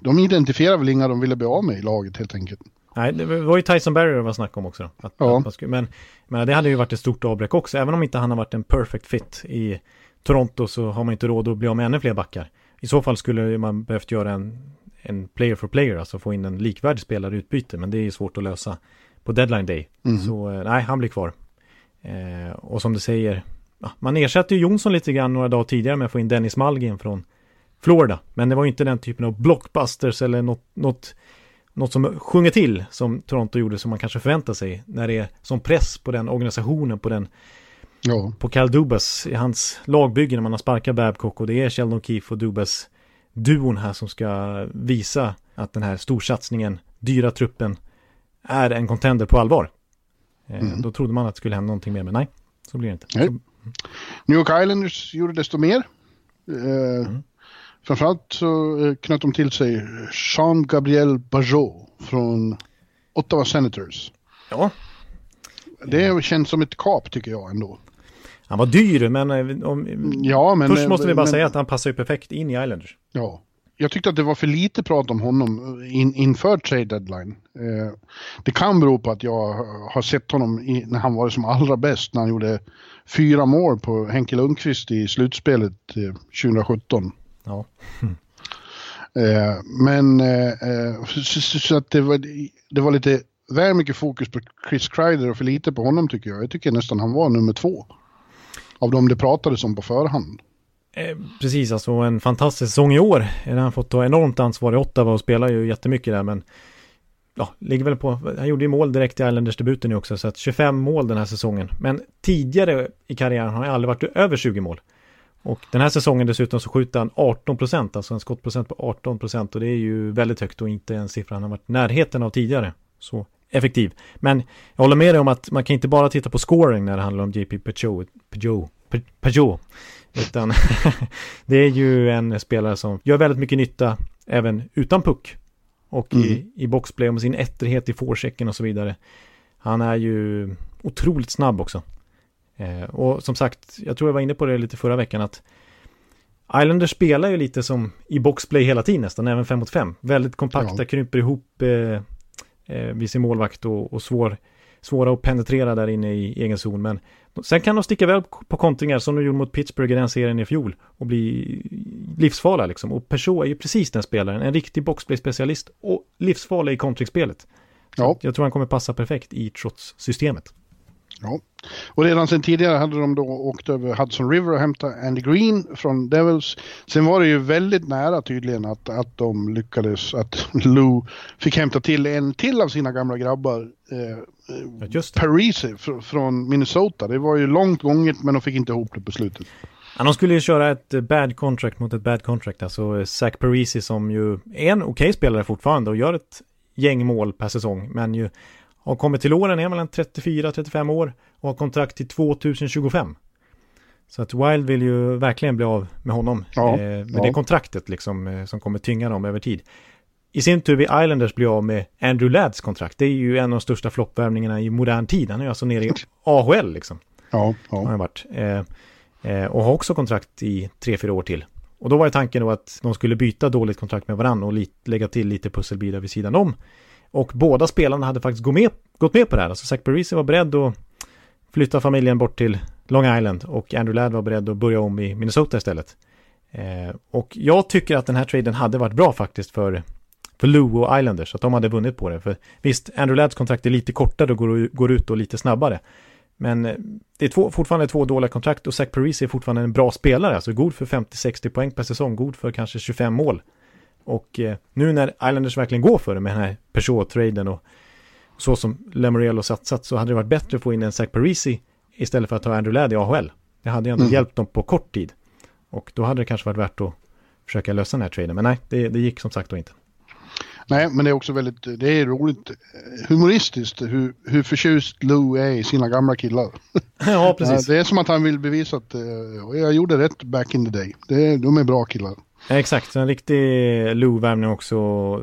de identifierar väl inga de ville bli av med i laget helt enkelt. Nej, det var ju Tyson Barrier det var snack om också. Att, Ja. att skulle, men, men det hade ju varit ett stort avbräck också. Även om inte han har varit en perfect fit i Toronto så har man inte råd att bli av med ännu fler backar. I så fall skulle man behövt göra en, en player for player, alltså få in en likvärdig spelare i utbyte. Men det är ju svårt att lösa på deadline day. Mm. Så eh, nej, han blir kvar. Eh, och som du säger, man ersatte ju Jonsson lite grann några dagar tidigare med att få in Dennis Malgin från Florida. Men det var ju inte den typen av blockbusters eller något, något, något som sjunger till som Toronto gjorde som man kanske förväntar sig. När det är som press på den organisationen, på den Ja, på Cal Dubas i hans lagbygge när man har sparkat Babcock och det är Sheldon Keefe och Dubas duon här som ska visa att den här storsatsningen, dyra truppen är en contender på allvar. Eh, Mm. Då trodde man att det skulle hända någonting mer, men nej, så blir det inte. Så, New York Islanders gjorde desto mer. Eh, Mm. Framförallt så eh, knöt de till sig Jean-Gabriel Bajot från Ottawa Senators. ja, Det känns som ett kap tycker jag ändå. han var dyr, men, eh, om, Ja, men... först måste vi bara men, säga att han passar ju perfekt in i Islanders. Ja. Jag tyckte att det var för lite prat om honom in, inför trade deadline. Eh, det kan bero på att jag har sett honom i, när han var som allra bäst, när han gjorde fyra mål på Henke Lundqvist i slutspelet eh, 2017. Ja. *laughs* Eh, men eh, eh, så, så, så att det var, det var lite väl mycket fokus på Chris Kreider och för lite på honom tycker jag. Jag tycker nästan han var nummer två. Av dem det pratades om på förhand. Eh, precis, alltså en fantastisk säsong i år. Han har fått ta enormt ansvar i Ottawa och spelar ju jättemycket där, men ja, ligger väl på, han gjorde ju mål direkt i Islanders-debuten nu också, så att 25 mål den här säsongen. Men tidigare i karriären har han aldrig varit över 20 mål. Och den här säsongen dessutom så skjuter han 18 procent, alltså en skottprocent på 18 procent och det är ju väldigt högt och inte en siffra han har varit i närheten av tidigare. Så effektiv. Men jag håller med dig om att man kan inte bara titta på scoring när det handlar om JP Peugeot, Peugeot, Pe- Peugeot. Utan *laughs* det är ju en spelare som gör väldigt mycket nytta även utan puck. Och i, Mm. i boxplay och med sin etterhet i forechecken och så vidare. Han är ju otroligt snabb också. Eh, och som sagt, jag tror jag var inne på det lite förra veckan att Islanders spelar ju lite som i boxplay hela tiden nästan, även 5 mot 5. Väldigt kompakta, Ja. kryper ihop eh, eh, vid sin målvakt och, och svår, svåra att penetrera där inne i egen zon. Men sen kan de sticka väl på kontringar som de gjorde mot Pittsburgh i den serien i fjol och bli livsfarliga liksom. Och Peugeot är ju precis den spelaren, en riktig boxplay-specialist och livsfarlig i kontringspelet. Ja. Jag tror han kommer passa perfekt i trots-systemet. Ja. Och redan sen tidigare hade de då åkt över Hudson River och hämtat Andy Green från Devils. Sen var det ju väldigt nära tydligen att, att de lyckades, att *laughs* Lou fick hämta till en till av sina gamla grabbar. Eh, just det. Parisi fr- från Minnesota. Det var ju långt gånget men de fick inte ihop det på slutet. Ja, de skulle ju köra ett eh, bad contract mot ett bad contract. Alltså eh, Zach Parisi som ju är en okej spelare fortfarande och gör ett gäng mål per säsong. Men ju har kommit till åren, är mellan 34-35 år och har kontrakt till 2025. Så att Wild vill ju verkligen bli av med honom. Ja, eh, med ja. det kontraktet liksom eh, som kommer tynga dem över tid. i sin tur vill Islanders bli av med Andrew Ladds kontrakt. Det är ju en av de största floppvärvningarna i modern tid. Han är ju alltså nere i AHL liksom. Ja, Har ja. han varit. Eh, eh, och har också kontrakt i tre, fyra år till. Och då var ju tanken då att de skulle byta dåligt kontrakt med varandra och lägga till lite pusselbitar vid sidan om. Och båda spelarna hade faktiskt gått med, gått med på det här. Alltså Zach Parisi var beredd att flytta familjen bort till Long Island och Andrew Ladd var beredd att börja om i Minnesota istället. Eh, och jag tycker att den här traden hade varit bra faktiskt för, för Lou och Islanders, att de hade vunnit på det. För visst, Andrew Ladds kontrakt är lite kortare och går, går ut och lite snabbare. Men eh, det är två, fortfarande två dåliga kontrakt och Zach Parisi är fortfarande en bra spelare, alltså god för 50-60 poäng per säsong, god för kanske 25 mål. Och eh, nu när Islanders verkligen går för det med den här Peugeot-traden och så som Lamoriello satsat så hade det varit bättre att få in en Zach Parisi istället för att ta Andrew Ladd i AHL. Det hade ju ändå Mm. hjälpt dem på kort tid. Och då hade det kanske varit värt att försöka lösa den här traden. Men nej, det, det gick som sagt då inte. Nej, men det är också väldigt, det är roligt eh, humoristiskt hur, hur förtjust Lou är i sina gamla killar. *laughs* ja, precis. Det är som att han vill bevisa att eh, jag gjorde rätt back in the day. Det, är- de är bra killar. Exakt, en riktig Lou-värvning också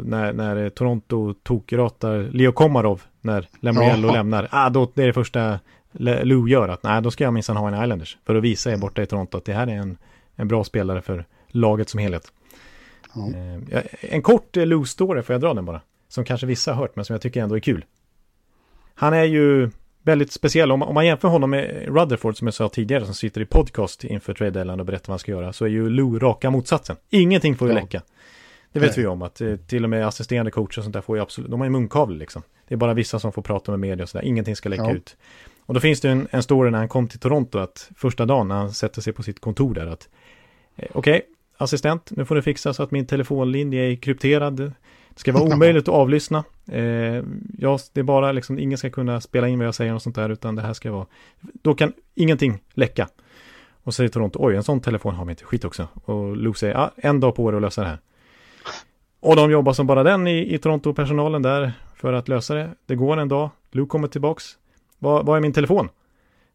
när, när Toronto tokratar Leo Komarov när Lamoriello Ja. lämnar. Ah, då, det är det första Lou gör, att nej, då ska jag minsann ha en Islanders för att visa er borta i Toronto att det här är en, en bra spelare för laget som helhet. Ja. Eh, en kort eh, Lou-story, får jag dra den bara? Som kanske vissa har hört, men som jag tycker ändå är kul. Han är ju väldigt speciell. Om, om man jämför honom med Rutherford som jag sa tidigare som sitter i podcast inför Trade och berättar vad han ska göra så är ju Lou raka motsatsen. Ingenting får ju läcka. Det vet Nej. vi om att eh, till och med assisterande coacher och sånt där får ju absolut, de har ju munkavle liksom. Det är bara vissa som får prata med media och sådär, ingenting ska läcka Ja. ut. Och då finns det en, en story när han kom till Toronto att första dagen när han sätter sig på sitt kontor där att eh, okej, assistent, nu får du fixa så att min telefonlinje är krypterad. Det ska vara *laughs* omöjligt att avlyssna. Eh, ja, det är bara liksom, ingen ska kunna spela in vad jag säger och sånt där, utan det här ska vara, då kan ingenting läcka. Och säger Toronto, oj, en sån telefon har vi inte, skit också. Och Luke säger, ja, en dag på er att lösa det här. Och de jobbar som bara den i, i Toronto-personalen där för att lösa det. Det går en dag, Luke kommer tillbaks. Vad, är min telefon?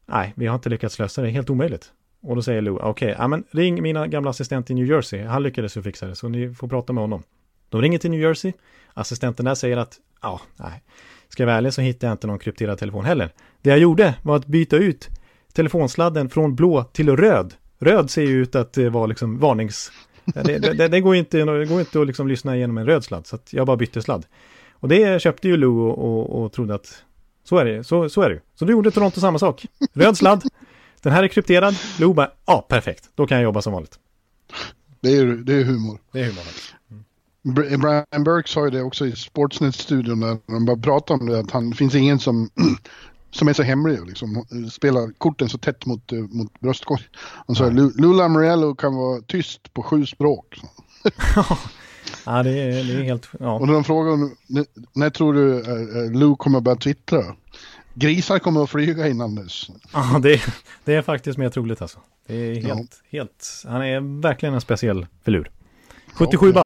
Nej, vi har inte lyckats lösa det, helt omöjligt. Och då säger Lou, okej, ja men ring mina gamla assistent i New Jersey, han lyckades ju fixa det, så ni får prata med honom. De ringer till New Jersey, assistenten där säger att, ja, nej, ska jag vara ärlig så hittade jag inte någon krypterad telefon heller. Det jag gjorde var att byta ut telefonsladden från blå till röd. Röd ser ju ut att det var liksom varnings... Det, det, det, går inte, det går inte att liksom lyssna igenom en röd sladd, så jag bara bytte sladd. Och det köpte ju Lou och, och, och trodde att så är det så, så är det. Så då gjorde Toronto samma sak. Röd sladd, den här är krypterad. Lou bara, ja perfekt, då kan jag jobba som vanligt. Det är, det är humor. Det är humorn. Br- Brian Burke sa ju det också i Sportsnet-studion där de bara pratade om det att han det finns ingen som, *clears throat* som är så hemlig liksom spelar korten så tätt mot, eh, mot bröstkorgen. Han sa Nej. Lu- Lou Lamoriello kan vara tyst på sju språk. *laughs* Ja, det är, det är helt, ja. Och när de frågar när, när tror du eh, eh, Lou kommer börja twittra? Grisar kommer att flyga innan dess. ja det, det är faktiskt mer troligt alltså. Det är Ja. helt, helt, han är verkligen en speciell filur. 77 bast.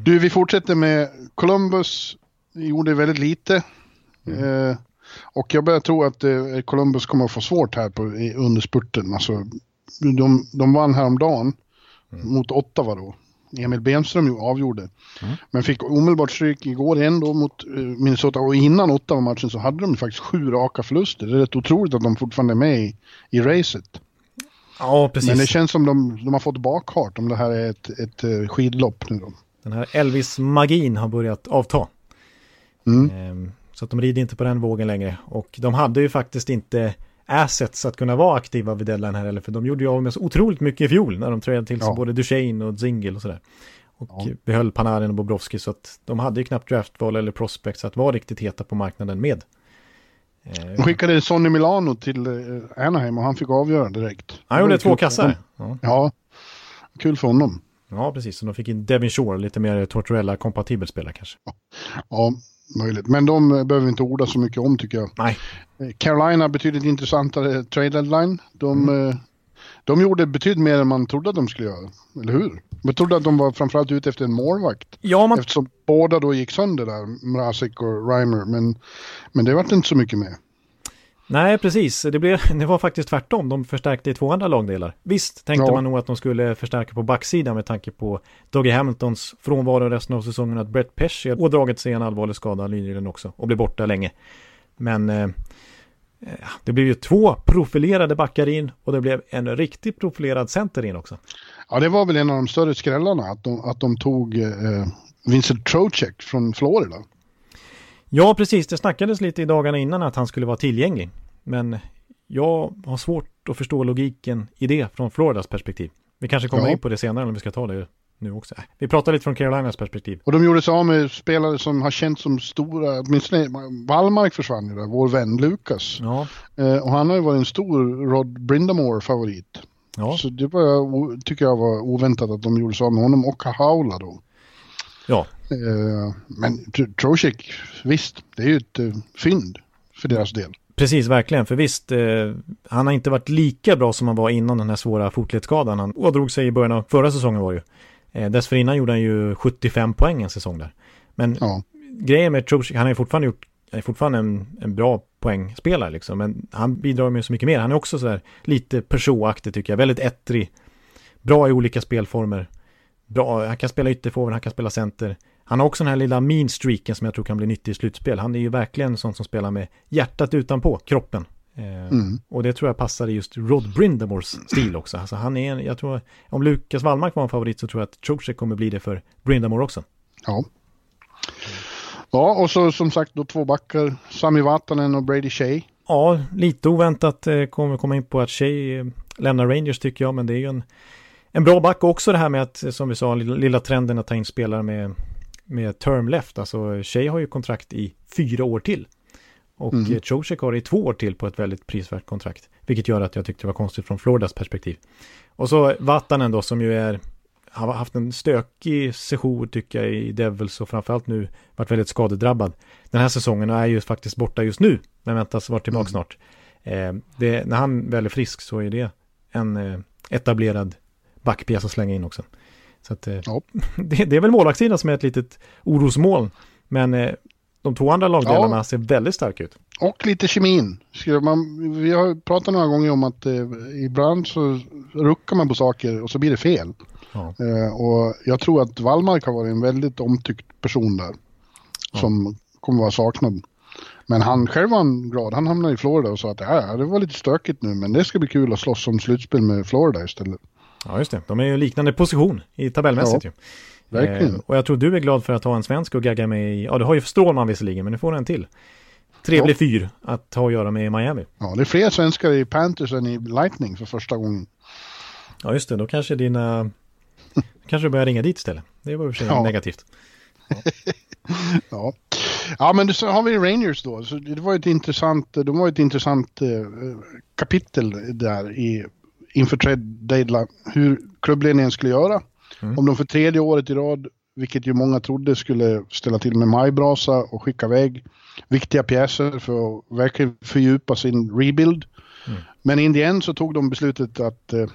Du, vi fortsätter med Columbus. Gjorde väldigt lite. Eh, och jag börjar tro att eh, Columbus kommer att få svårt här på, under spurten. Alltså, de, de vann häromdagen mot Ottawa då. Emil Benström avgjorde. Men fick omedelbart stryk igår igen då mot eh, Minnesota. Och innan Ottawa-matchen så hade de faktiskt sju raka förluster. Det är rätt otroligt att de fortfarande är med i, i racet. Ja, precis. Men det känns som de, de har fått bakhart om det här är ett, ett eh, skidlopp nu då. Den här Elvis-magin har börjat avta. Mm. Ehm, Så att de rider inte på den vågen längre. Och de hade ju faktiskt inte assets att kunna vara aktiva vid deadline här heller. För de gjorde ju av med så otroligt mycket i fjol när de trädde till sig Ja. både Duchene och Zingel och sådär. Och Ja. behöll Panarin och Bobrovski så att de hade ju knappt draftval eller prospects att vara riktigt heta på marknaden med. De Eh, skickade Sonny Milano till eh, Anaheim och han fick avgöra direkt. han gjorde två kassar. Ja. Ja, kul för honom. Ja, precis. Så de fick in Devin Shore, lite mer Tortorella-kompatibel spelare kanske. Ja, möjligt. Men de eh, behöver vi inte orda så mycket om tycker jag. Nej, Eh, Carolina betydligt intressantare trade deadline. De, Mm. eh, de gjorde betydligt mer än man trodde att de skulle göra. Eller hur? Man trodde att de var framförallt ute efter en målvakt. ja, man Eftersom båda då gick sönder där, Mrazek och Reimer. Men, men det vart inte så mycket med. Nej, precis. Det, blev, *laughs* det var faktiskt tvärtom. De förstärkte i två andra lagdelar. Visst tänkte Ja. man nog att de skulle förstärka på backsidan med tanke på Dougie Hamiltons frånvaro resten av säsongen. Att Brett Pesce har ådragit sig en allvarlig skada nyligen också och blev borta länge. Men eh, eh, det blev ju två profilerade backar in och det blev en riktigt profilerad center in också. Ja, det var väl en av de större skrällarna att de, att de tog eh, Vincent Trocek från Florida. Ja, precis. Det snackades lite i dagarna innan att han skulle vara tillgänglig. Men jag har svårt att förstå logiken i det från Floridas perspektiv. Vi kanske kommer Ja. in på det senare om vi ska ta det nu också. Äh, Vi pratar lite från Carolinas perspektiv. Och de gjorde sig av med spelare som har känts som stora, åtminstone Wallmark försvann ju där, vår vän Lukas. Ja, Eh, och han har ju varit en stor Rod Brindamore-favorit. ja, Så det var, tycker jag var oväntat att de gjorde sig av med honom och Haula då. Ja. Eh, men Tr- Trocek, visst, det är ju ett eh, fynd för deras del. Precis, verkligen. För visst, eh, han har inte varit lika bra som han var innan den här svåra fotledsskadan. Han ådrog sig i början av förra säsongen var ju. Eh, dessförinnan gjorde han ju 75 poäng en säsong där. Men Ja, grejen med Trocek, han har ju fortfarande gjort, är fortfarande en, en bra poängspelare liksom. Men han bidrar med så mycket mer. Han är också sådär lite Peugeot-aktig tycker jag. Väldigt ettrig. Bra i olika spelformer. Bra, han kan spela ytterforward, han kan spela center. Han har också den här lilla mean streaken som jag tror kan bli nyttig i slutspel. Han är ju verkligen en sån som spelar med hjärtat utanpå kroppen. Eh, Mm. Och det tror jag passar i just Rod Brindamores stil också. Alltså han är, jag tror, om Lukas Wallmark var en favorit så tror jag att Trocek kommer bli det för Brindamore också. ja. Ja, och så som sagt då två backar, Sami Vatanen och Brady Shea. Ja, lite oväntat eh, kommer komma in på att Shea eh, lämnar Rangers tycker jag, men det är ju en, en bra back också det här med att, som vi sa, lilla, trenden att ta in spelare med, med term left. Alltså Shea har ju kontrakt i fyra år till. Och Mm. Trocek har det i två år till på ett väldigt prisvärt kontrakt. Vilket gör att jag tyckte det var konstigt från Floridas perspektiv. Och så Vatanen då som ju är har haft en stökig session tycker jag i Devils och framförallt nu varit väldigt skadedrabbad den här säsongen och är ju faktiskt borta just nu men väntas vara tillbaka Mm. snart. Eh, det, när han väl är frisk så är det en eh, etablerad backpjäs att slänga in också. Så att, eh, Ja. *laughs* det, det är väl målvaktssidan som är ett litet orosmoln men eh, de två andra lagdelarna Ja. ser väldigt starka ut. Och lite kemin. Man, vi har pratat några gånger om att eh, ibland så ruckar man på saker och så blir det fel. Ja. Eh, och jag tror att Wallmark har varit en väldigt omtyckt person där. Som kommer vara saknad. Men han själv var han glad. Han hamnade i Florida och sa att ja, det var lite stökigt nu men det ska bli kul att slåss om slutspel med Florida istället. Ja, just det. De är ju liknande position i tabellmässigt Ja, ju. verkligen. Eh, och jag tror du är glad för att ha en svensk och gagga med i, ja du har ju Strålman visserligen, men nu får du en till. Trevlig Ja. fyr att ha att göra med i Miami. Ja, det är fler svenskar i Panthers än i Lightning för första gången. Ja, just det. Då kanske dina... kanske du börjar ringa dit istället. Det var i och för sig Ja. negativt. *laughs* Ja, ja men så har vi Rangers då. Så det var ett intressant, de var ett intressant eh, kapitel där i, inför trade deadline. Hur klubbledningen skulle göra. Mm. Om de för tredje året i rad, vilket ju många trodde skulle ställa till med majbrasa och skicka iväg viktiga pjäser för att verkligen fördjupa sin rebuild. Mm. Men in the end så tog de beslutet att eh,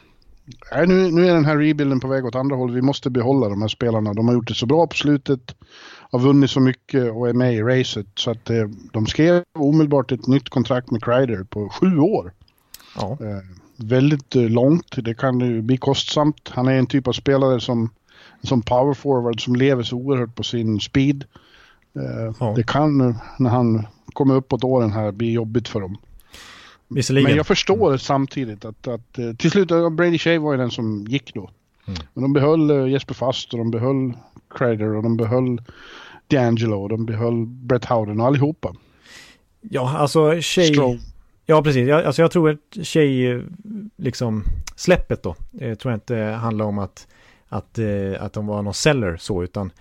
nu, nu är den här rebuilden på väg åt andra håll. Vi måste behålla de här spelarna. De har gjort det så bra på slutet. Har vunnit så mycket och är med i racet. Så att eh, de skrev omedelbart ett nytt kontrakt med Kreider på sju år. Ja, Eh, väldigt eh, långt. Det kan ju bli kostsamt. Han är en typ av spelare som, som power forward som lever så oerhört på sin speed. Eh, Ja. Det kan eh, när han kommer uppåt åren här bli jobbigt för dem. Men jag förstår samtidigt att, att till slut, Brady Shea var ju den som gick då. Mm. Men de behöll Jesper Fast och de behöll Kreider och de behöll D'Angelo och de behöll Brett Howden och allihopa. Ja, alltså tjej... Ja, precis. Jag, alltså jag tror att tjej, liksom, släppet då, eh, tror jag inte handlar om att, att, eh, att de var någon seller så, utan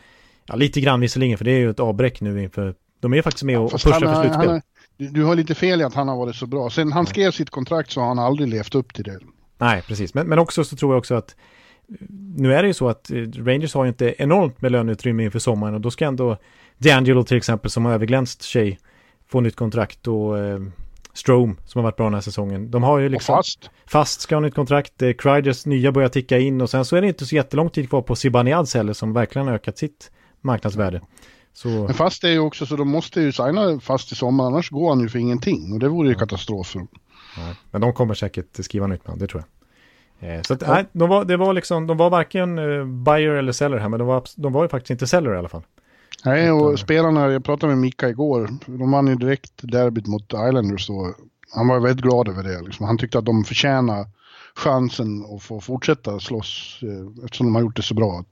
ja, lite grann visserligen, för det är ju ett avbräck nu inför, de är faktiskt med och, och pushar för slutspel. Du, du har lite fel i att han har varit så bra. Sen han skrev sitt kontrakt så har han aldrig levt upp till det. Nej, precis. Men, men också så tror jag också att nu är det ju så att eh, Rangers har ju inte enormt med löneutrymme inför sommaren och då ska ändå D'Angelo till exempel som har överglänst tjej få nytt kontrakt och Strome som har varit bra den här säsongen. De har ju liksom... Och fast. Fast ska ha nytt kontrakt. Eh, Kryders nya börjar ticka in och sen så är det inte så jättelång tid kvar på Zibanejad heller som verkligen har ökat sitt marknadsvärde. Så... Men fast är ju också så de måste ju signa fast i sommar annars går han ju för ingenting och det vore ju ja. katastrof. Ja. Men de kommer säkert skriva nytt namn, det tror jag. Eh, så att, nej, de var, det var liksom, de var varken uh, buyer eller seller här, men de var, de var ju faktiskt inte seller i alla fall. Nej, och spelarna, jag pratade med Mika igår, de vann ju direkt derbyt mot Islanders då. Han var väldigt glad över det. Liksom. Han tyckte att de förtjänar chansen att få fortsätta slåss eh, eftersom de har gjort det så bra.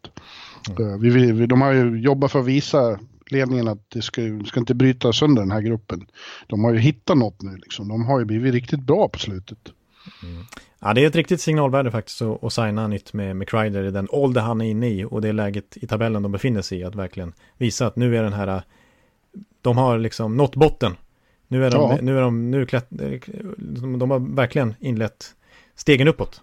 Mm. Eh, vi, vi, de har ju jobbat för att visa ledningen att det ska, ska inte bryta sönder den här gruppen. De har ju hittat något nu liksom. De har ju blivit riktigt bra på slutet. Mm. Ja, det är ett riktigt signalvärde faktiskt att, att signa nytt med, med Kreider i den ålder han är inne i och det läget i tabellen de befinner sig i att verkligen visa att nu är den här, de har liksom nått botten. Nu är de, ja. nu är de, nu klätt, de har verkligen inlett stegen uppåt.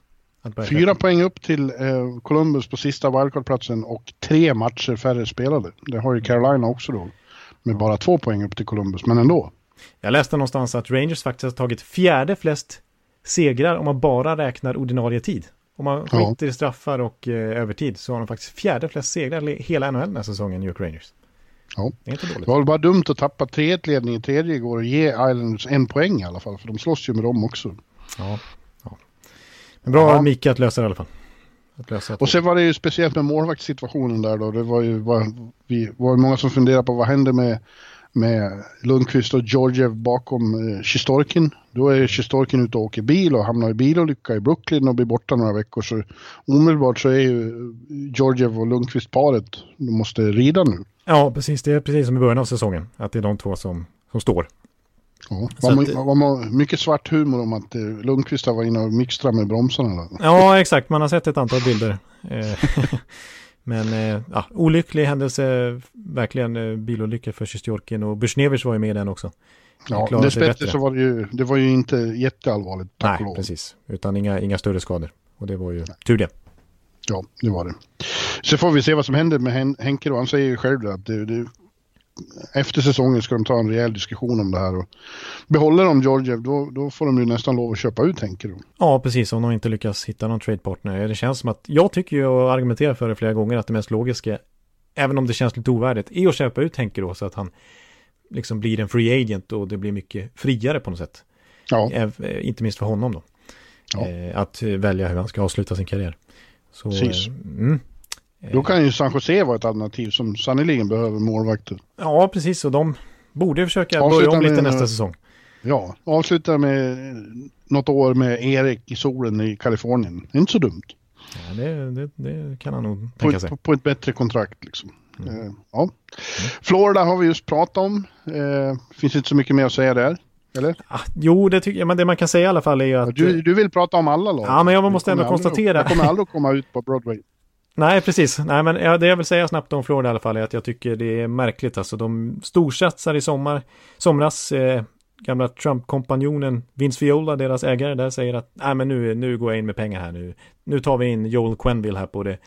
Fyra poäng upp till eh, Columbus på sista wildcard-platsen och tre matcher färre spelade. Det har ju Carolina också då. Med bara två poäng upp till Columbus, men ändå. Jag läste någonstans att Rangers faktiskt har tagit fjärde flest segrar om man bara räknar ordinarie tid. Om man skiter i straffar och eh, övertid så har de faktiskt fjärde flest segrar i hela NHL den här säsongen, New York Rangers. Ja. Det är inte dåligt. Det var bara dumt att tappa 3-1-ledningen i tredje igår och ge Islanders en poäng i alla fall, för de slåss ju med dem också. Ja, ja. Men bra ja. Mika att lösa det i alla fall. och sen var det ju speciellt med målvaktssituationen där då. Det var ju var, vi var många som funderade på vad händer med med Lundqvist och Georgiev bakom eh, Sjistorkin. Då är Sjistorkin ute och åker bil och hamnar i bilolycka i Brooklyn och blir borta några veckor. Så omedelbart så är ju Georgiev och Lundqvist paret, de måste rida nu. Ja, precis. Det är precis som i början av säsongen. Att det är de två som, som står. Ja, var, att, var, var mycket svart humor om att eh, Lundqvist har varit inne och mixtrat med bromsarna. Ja, exakt. Man har sett ett antal bilder. *laughs* *laughs* Men eh, ja, olycklig händelse, verkligen eh, bilolycka för Sjistjorkin och Bushnevich var ju med i den också. Ja, dessbättre så var det ju, det var ju inte jätteallvarligt, tack Nej, precis. Utan inga, inga större skador. Och det var ju Nej. tur det. Ja, det var det. Så får vi se vad som händer med Henke då. Han säger ju själv att det, det, efter säsongen ska de ta en rejäl diskussion om det här. Och behåller de Georgiev då, då får de ju nästan lov att köpa ut Henke då. Ja, precis. Om de inte lyckas hitta någon tradepartner. Det känns som att jag tycker ju och argumenterar för det flera gånger att det mest logiska, även om det känns lite ovärdigt, är att köpa ut Henke då så att han liksom blir en free agent och det blir mycket friare på något sätt. Ja. Inte minst för honom då. Ja. Eh, att välja hur han ska avsluta sin karriär. Så, Precis. Eh, mm. Då kan ju San Jose vara ett alternativ som sannoliken behöver målvakter. Ja, precis. Och de borde försöka avsluta börja om lite med, nästa säsong. Ja, avsluta med något år med Erik i solen i Kalifornien. Inte så dumt. Ja, det, det, det kan han nog tänka sig. På, på, ett bättre kontrakt liksom. Mm. Uh, ja. Florida har vi just pratat om. Uh, finns inte så mycket mer att säga där. Eller? Ah, jo, det tycker jag. Men det man kan säga i alla fall är ju att... Du, du vill prata om alla lag? Ja, men jag måste ändå konstatera... Jag kommer aldrig att komma ut på Broadway. Nej, precis. Nej, men det jag vill säga snabbt om Florida i alla fall är att jag tycker det är märkligt. Alltså, de storsatsar i sommar, somras. Eh, gamla Trump-kompanjonen Vince Viola, deras ägare där, säger att Nej, men nu, nu går jag in med pengar här. Nu, nu tar vi in Joel Quenville här på det.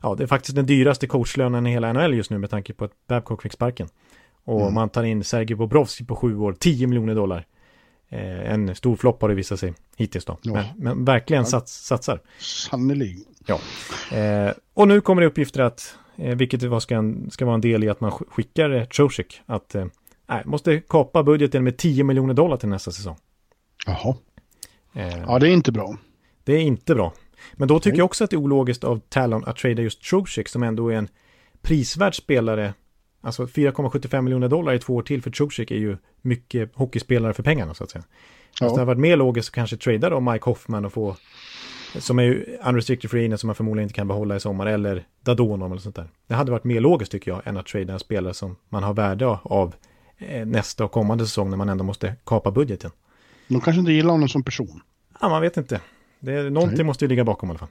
Ja, det är faktiskt den dyraste coachlönen i hela NHL just nu med tanke på att Babcock fick sparken. Och mm. man tar in Sergej Bobrovski på sju år, 10 miljoner dollar. Eh, en stor flopp har det visat sig hittills då. Ja. Men, men, verkligen sats, satsar. Sannolikt. Ja. Eh, och nu kommer det uppgifter att, eh, vilket var ska, ska vara en del i att man skickar eh, Trocek, att eh, måste kapa budgeten med 10 miljoner dollar till nästa säsong. Jaha. Eh, ja, det är inte bra. Det är inte bra. Men då tycker Nej. jag också att det är ologiskt av Talon att trada just Trocek som ändå är en prisvärd spelare. Alltså 4,75 miljoner dollar i två år till för Trocek är ju mycket hockeyspelare för pengarna så att säga. Ja. Alltså det hade varit mer logiskt att kanske trada då Mike Hoffman och få som är ju unrestricted free agent som man förmodligen inte kan behålla i sommar eller Dadonom eller sånt där. Det hade varit mer logiskt tycker jag än att trada en spelare som man har värde av eh, nästa och kommande säsong när man ändå måste kapa budgeten. De kanske inte gillar honom som person. Ja, man vet inte. Det någonting Nej. måste ju ligga bakom i alla fall.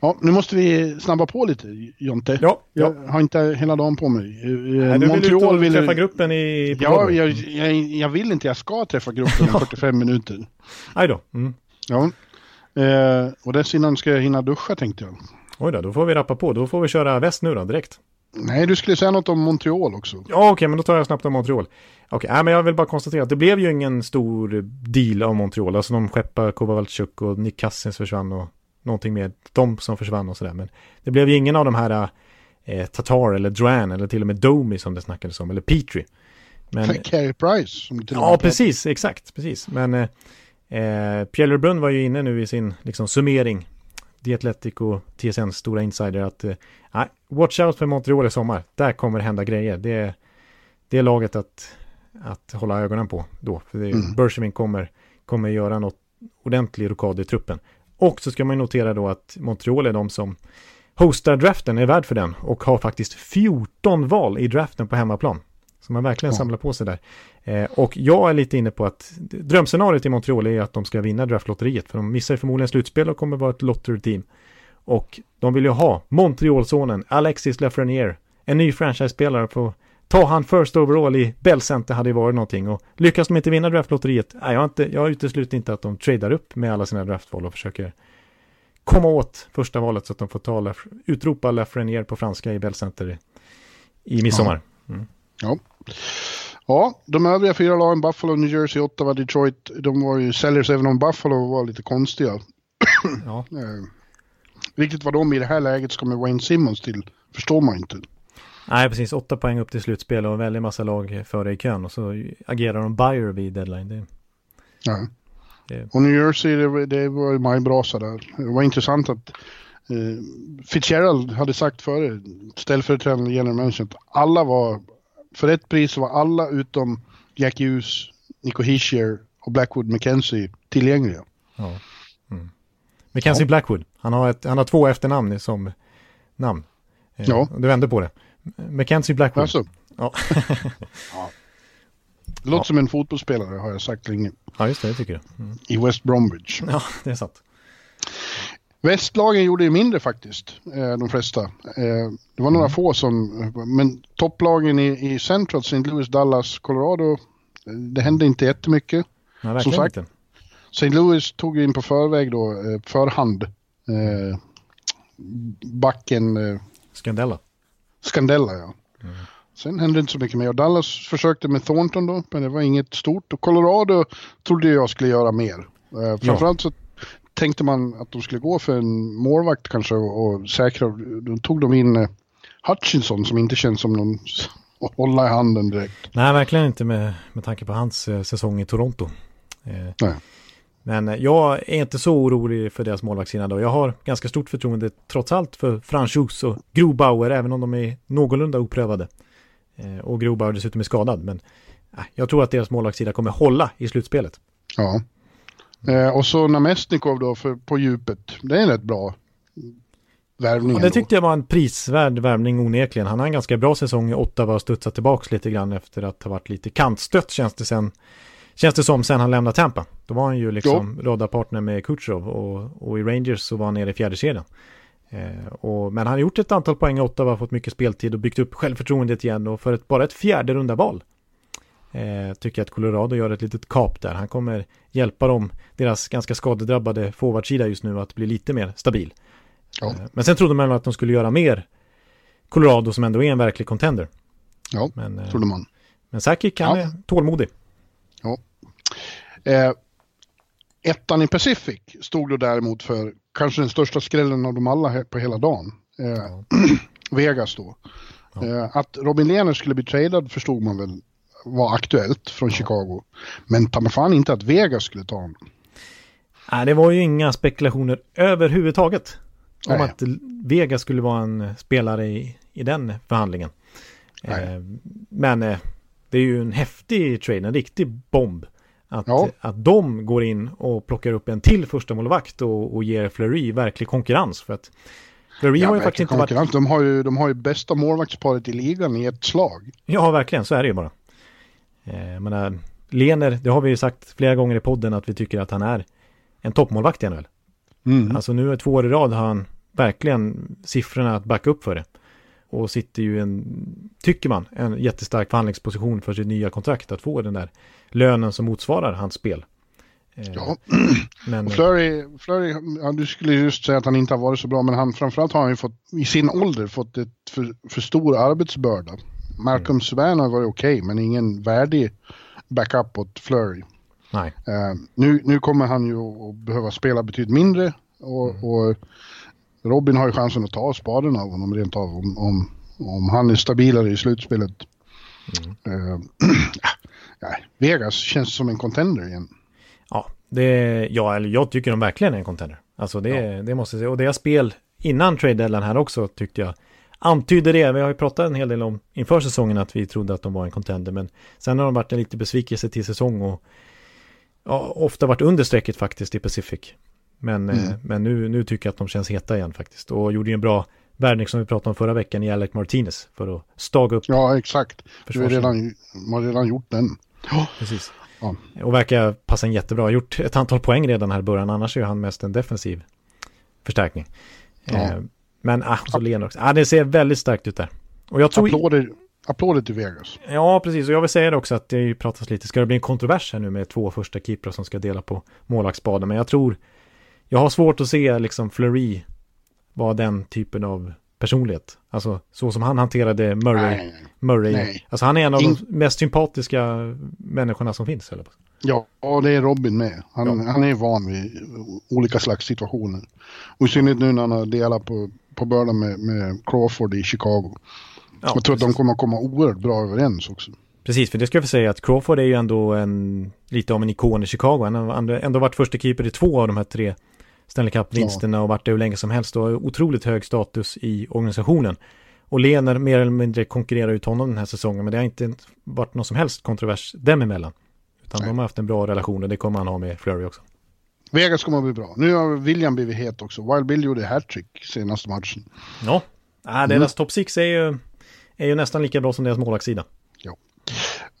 Ja, nu måste vi snabba på lite Jonte. Ja, ja. Jag har inte hela dagen på mig. Nej, du vill ut och träffa gruppen i... Ja, jag, jag, jag, vill inte. Jag ska träffa gruppen *laughs* om 45 minuter. Aj då. Mm. Ja. Eh, och dessförinnan ska jag hinna duscha tänkte jag. Oj då, då får vi rappa på. Då får vi köra väst nu då, direkt. Nej, du skulle säga något om Montreal också. Ja, okej, okay, men då tar jag snabbt om Montreal. Okej, okay, men jag vill bara konstatera att det blev ju ingen stor deal av Montreal. Alltså de skeppade Kovalchuk och Nick Cousins försvann och någonting med dem som försvann och sådär. Men det blev ju ingen av de här eh, Tatar eller Dran eller till och med Domi som det snackades om, eller Petri. Men, *laughs* Carey Price. Som till ja, precis, exakt, precis. Men eh, eh, Pierre LeBrun var ju inne nu i sin liksom, summering och TSNs stora insider att eh, watch out för Montreal i sommar. Där kommer det hända grejer. Det är, det är laget att, att hålla ögonen på då. För det, mm. Bergevin kommer, kommer göra något ordentlig rokad i truppen. Och så ska man notera då att Montreal är de som hostar draften, är värd för den och har faktiskt 14 val i draften på hemmaplan. Så man verkligen ja. samlar på sig där. Eh, och jag är lite inne på att drömscenariot i Montreal är att de ska vinna draftlotteriet. För de missar förmodligen slutspel och kommer vara ett lottery-team. Och de vill ju ha Montreal-sonen Alexis Lafreniere, en ny franchise-spelare på ta han first overall i Bell Center hade ju varit någonting. Och lyckas de inte vinna draftlotteriet, nej, jag, inte, jag utesluter inte att de tradar upp med alla sina draftval och försöker komma åt första valet så att de får ta, utropa Lafreniere på franska i Bell Center i, midsommar. Mm. Ja. Ja, de övriga fyra lagen, Buffalo, New Jersey, Ottawa, Detroit, de var ju säljers även om Buffalo var lite konstiga. Ja. Eh, riktigt vad de i det här läget ska med Wayne Simmons till förstår man inte. Nej, precis. Åtta poäng upp till slutspel och en väldig massa lag före i kön och så agerar de buyer vid deadline. Det... Ja. Det... Och New Jersey, det, det var ju majbrasa där. Det var intressant att eh, Fitzgerald hade sagt före, ställföreträdande general manager, att alla var för ett pris var alla utom Jack Hughes, Nico Hischier och Blackwood McKenzie tillgängliga. Ja. Mm. McKenzie ja. Blackwood, han har, ett, han har två efternamn som namn. Eh, ja. Du vände på det. McKenzie Blackwood. Alltså. Ja. *laughs* ja. Det låter ja. som en fotbollsspelare har jag sagt länge. Ja, just det, det tycker jag. Mm. I West Bromwich. Ja, det är sant. Västlagen gjorde ju mindre faktiskt, eh, de flesta. Eh, det var några mm. få som, men topplagen i, i Central, St. Louis, Dallas, Colorado, eh, det hände inte jättemycket. Nej, som sagt, inte. St. Louis tog in på förväg då, förhand, backen... Scandella. Scandella, ja. Mm. Sen hände inte så mycket mer. Dallas försökte med Thornton då, men det var inget stort. Och Colorado trodde jag skulle göra mer. framförallt så tänkte man att de skulle gå för en målvakt kanske och, och säkra. Då tog de in eh, Hutchinson som inte känns som någon *laughs* att hålla i handen direkt. Nej, verkligen inte med, med tanke på hans eh, säsong i Toronto. Eh, Nej. Men eh, jag är inte så orolig för deras målvaktssida då. Jag har ganska stort förtroende trots allt för Franchus och Grobauer, även om de är någorlunda oprövade. Eh, och Grobauer dessutom är skadad, men eh, jag tror att deras målvaktssida kommer hålla i slutspelet. Ja. Och så Namestnikov då för, på djupet. Det är en rätt bra värvning. Ja, det tyckte jag var en prisvärd värvning onekligen. Han har en ganska bra säsong i Ottawa och studsat tillbaka lite grann efter att ha varit lite kantstött känns det sen. Känns det som sen han lämnade Tampa. Då var han ju liksom radarpartner med Kutjerov och, och i Rangers så var han nere i fjärde kedjan. Eh, och, men han har gjort ett antal poäng i Ottawa, fått mycket speltid och byggt upp självförtroendet igen och för ett, bara ett fjärde runda val Eh, tycker att Colorado gör ett litet kap där. Han kommer hjälpa dem, deras ganska skadedrabbade forwardsida just nu, att bli lite mer stabil. Ja. Eh, men sen trodde man att de skulle göra mer Colorado som ändå är en verklig contender. Ja, men, eh, trodde man. Men Sakic, han ja. är tålmodig. Ja. Eh, ettan i Pacific stod då däremot för kanske den största skrällen av dem alla på hela dagen. Eh, ja. *clears throat* Vegas då. Ja. Eh, att Robin Lehner skulle bli tradad förstod man väl var aktuellt från Chicago. Men ta mig fan inte att Vegas skulle ta honom. Nej, det var ju inga spekulationer överhuvudtaget. Om Nej. att Vegas skulle vara en spelare i, i den förhandlingen. Eh, men eh, det är ju en häftig trade, en riktig bomb. Att, ja. att de går in och plockar upp en till första målvakt och, och ger Fleury verklig konkurrens. För att Fleury ja, har ju faktiskt inte varit... De har, ju, de har ju bästa målvaktsparet i ligan i ett slag. Ja, verkligen. Så är det ju bara. Eh, menar, Lener, det har vi ju sagt flera gånger i podden att vi tycker att han är en toppmålvakt i NHL. Mm. Alltså nu är två år i rad har han verkligen siffrorna att backa upp för det. Och sitter ju en, tycker man, en jättestark förhandlingsposition för sitt nya kontrakt att få den där lönen som motsvarar hans spel. Eh, ja, *clears throat* men, Flurry, Flurry ja, du skulle just säga att han inte har varit så bra, men han framförallt har han ju fått, i sin ålder, fått ett för, för stor arbetsbörda. Malcolm mm. Svärn har varit okej, okay, men ingen värdig backup åt Flurry. Nej. Uh, nu, nu kommer han ju att behöva spela betydligt mindre och, mm. och Robin har ju chansen att ta spaden av honom rent av om, om, om han är stabilare i slutspelet. Mm. *clears throat* Uh, ja, Vegas känns som en contender igen. Ja, det, ja, eller jag tycker de verkligen är en contender. Alltså det, ja. det måste jag säga. Och deras spel innan trade deadline här också tyckte jag antydde det. Vi har ju pratat en hel del om inför säsongen att vi trodde att de var en contender. Men sen har de varit en lite besvikelse till säsong och ja, ofta varit under strecket faktiskt i Pacific. Men, mm. eh, men nu, nu tycker jag att de känns heta igen faktiskt. Och gjorde ju en bra värvning som vi pratade om förra veckan i Alec Martinez för att staga upp. Ja, exakt. Du har redan, har redan gjort den. Ja, precis. Ja. Och verkar passa en jättebra. Gjort ett antal poäng redan här i början. Annars är han mest en defensiv förstärkning. Ja. Eh, men ah, så leende också. Ah, det ser väldigt starkt ut där. Och jag tror... Applåder, applåder till Vegas. Ja, precis. Och jag vill säga det också att det pratas lite. Ska det bli en kontrovers här nu med två första keeprar som ska dela på målvaktsbaden? Men jag tror... Jag har svårt att se liksom Fleury vara den typen av personlighet. Alltså så som han hanterade Murray. Nej, Murray. Nej. Alltså han är en av In... de mest sympatiska människorna som finns. Eller? Ja, det är Robin med. Han, ja. han är van vid olika slags situationer. Och i synnerhet nu när han har delat på, på bördan med, med Crawford i Chicago. Ja, jag tror precis. att de kommer att komma oerhört bra överens också. Precis, för det ska jag säga att Crawford är ju ändå en, lite av en ikon i Chicago. Han har ändå varit första keeper i två av de här tre Stanley Cup-vinsterna ja. och varit det hur länge som helst och har otroligt hög status i organisationen. Och Lener mer eller mindre konkurrerar ut honom den här säsongen men det har inte varit någon som helst kontrovers dem emellan. Utan Nej. de har haft en bra relation och det kommer han ha med Flurry också. Vegas kommer att bli bra. Nu har William blivit het också. Wild Bill gjorde hattrick senaste matchen. Ja, äh, deras mm. topp 6 är ju, är ju nästan lika bra som deras målvaktssida.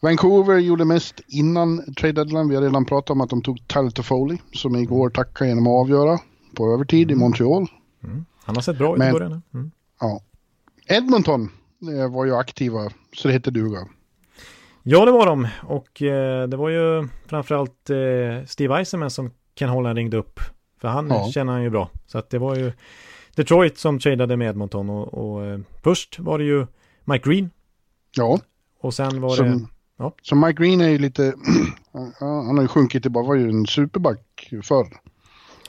Vancouver gjorde mest innan trade deadline. Vi har redan pratat om att de tog Tyler Toffoli som igår tackade genom att avgöra på övertid mm. i Montreal. Mm. Han har sett bra ut i början. Mm. Ja. Edmonton eh, var ju aktiva så det hette duga. Ja, det var de. Och eh, det var ju framförallt eh, Steve Eisenman som Ken Holland ringde upp. För han ja. känner han ju bra. Så att det var ju Detroit som tradade med Edmonton. Och, och eh, först var det ju Mike Green. Ja. Och sen var som, det... Ja. Så Mike Green är ju lite... *clears throat* han har ju sjunkit till bara var ju en superback förr.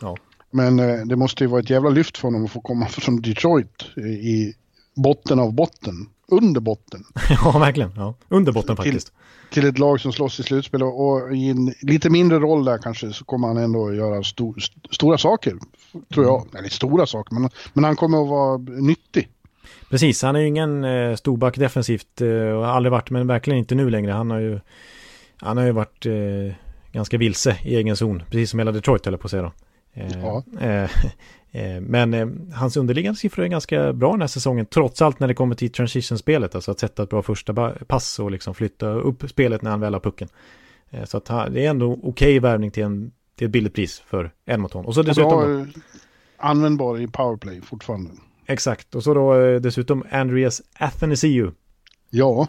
Ja. Men eh, det måste ju vara ett jävla lyft för honom att få komma *laughs* från Detroit i botten av botten under botten. *laughs* ja, verkligen. Ja. Under botten faktiskt. Till ett lag som slåss i slutspel och i en lite mindre roll där kanske så kommer han ändå göra sto stora saker. Tror jag. Mm. Eller stora saker, men, men han kommer att vara nyttig. Precis, han är ju ingen eh, storback defensivt eh, och har aldrig varit, men verkligen inte nu längre. Han har ju, han har ju varit eh, ganska vilse i egen zon, precis som hela Detroit eller på att säga då. Eh, ja. Eh, *laughs* men hans underliggande siffror är ganska bra den här säsongen, trots allt när det kommer till transition-spelet, alltså att sätta ett bra första pass och liksom flytta upp spelet när han väl har pucken. Så att det är ändå okej okay värvning till, en, till ett billigt pris för Edmonton. Och så dessutom... Och användbar i powerplay fortfarande. Exakt, och så då dessutom Andreas Athanasiou Ja,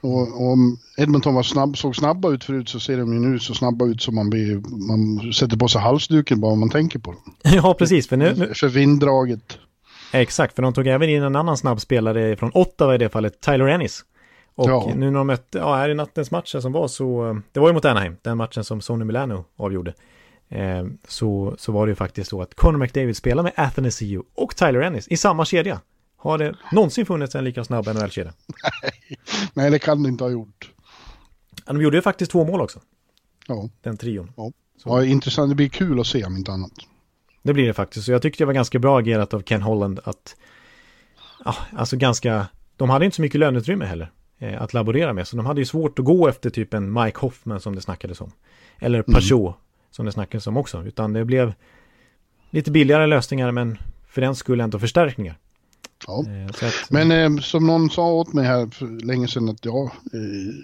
och, om Edmonton var snabb, såg snabba ut förut så ser de ju nu så snabba ut som man, blir, man sätter på sig halsduken bara om man tänker på dem. *laughs* Ja, precis. För, nu, nu... för vinddraget. Exakt, för de tog även in en annan snabb spelare från Ottawa i det fallet, Tyler Ennis. Och ja. nu när de mötte, ja, här i nattens match som var så, det var ju mot Anaheim, den matchen som Sonny Milano avgjorde. Eh, så, så var det ju faktiskt så att Conor McDavid spelade med Athanasiu och Tyler Ennis i samma kedja. Har det någonsin funnits en lika snabb NHL-kedja? Nej. *laughs* Nej, det kan det inte ha gjort. De gjorde ju faktiskt två mål också. Ja. Den trion. Ja. ja, intressant. Det blir kul att se om inte annat. Det blir det faktiskt. Så jag tyckte det var ganska bra agerat av Ken Holland att... Ja, alltså ganska... De hade inte så mycket löneutrymme heller. eh, att laborera med. Så de hade ju svårt att gå efter typ en Mike Hoffman som det snackades om. Eller Peugeot mm. Som det snackades om också. Utan det blev lite billigare lösningar men för den skulle ändå förstärkningar. Ja. Eh, att, men eh, som någon sa åt mig här för länge sedan att ja, eh,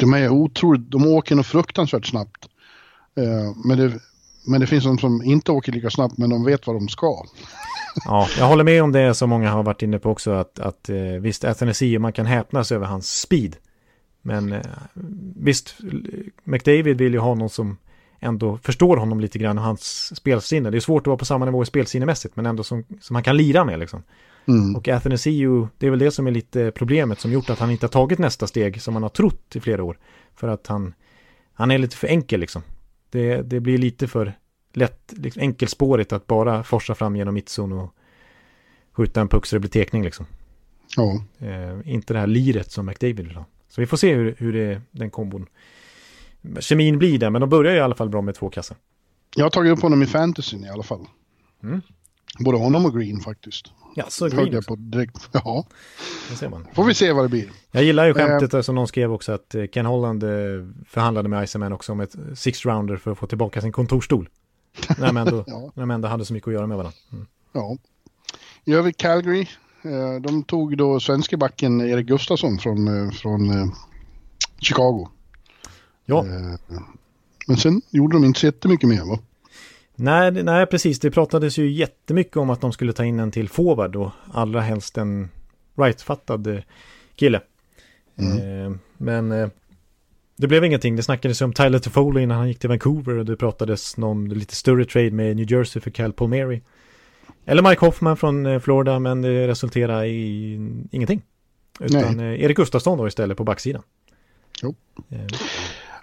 de är otroligt, de åker nog fruktansvärt snabbt. Eh, men, det, men det finns de som inte åker lika snabbt men de vet vad de ska. *laughs* Ja, jag håller med om det som många har varit inne på också att, att eh, visst, Athanasi, man kan häpnas över hans speed. Men eh, visst, McDavid vill ju ha någon som ändå förstår honom lite grann och hans spelsinne. Det är svårt att vara på samma nivå i spelsinnemässigt men ändå som, som han kan lira med liksom. Mm. Och Athanasiu, det är väl det som är lite problemet som gjort att han inte har tagit nästa steg som man har trott i flera år. För att han, han är lite för enkel liksom. Det, det blir lite för lätt, liksom enkelspårigt att bara forsa fram genom mittzon och skjuta en puck så det blir tekning liksom. Ja. Eh, inte det här liret som McDavid vill ha. Så vi får se hur, hur det, den kombon, kemin blir där, men de börjar i alla fall bra med två kassar. Jag har tagit upp honom i fantasyn i alla fall. Mm. Både honom och Green faktiskt. Ja, så Green jag på direkt. *laughs* Ja. Det ser man. Får vi se vad det blir. Jag gillar ju skämtet uh, som någon skrev också att eh, Ken Holland eh, förhandlade med Iceman också om ett six rounder för att få tillbaka sin kontorstol. *laughs* när, de ändå, ja. när de ändå hade så mycket att göra med varandra. Mm. Ja. I övrigt Calgary, de tog då svenska backen Erik Gustafsson från, från Chicago. Ja. Men sen gjorde de inte så jättemycket mer va? Nej, nej, precis. Det pratades ju jättemycket om att de skulle ta in en till forward och allra helst en rightfattad eh, kille. Mm. Eh, men eh, det blev ingenting. Det snackades om Tyler Toffoli innan han gick till Vancouver och det pratades om lite större trade med New Jersey för Cal Palmieri. Eller Mike Hoffman från eh, Florida, men det resulterade i ingenting. Utan Nej. Eh, Erik Gustafsson då istället på backsidan. Jo.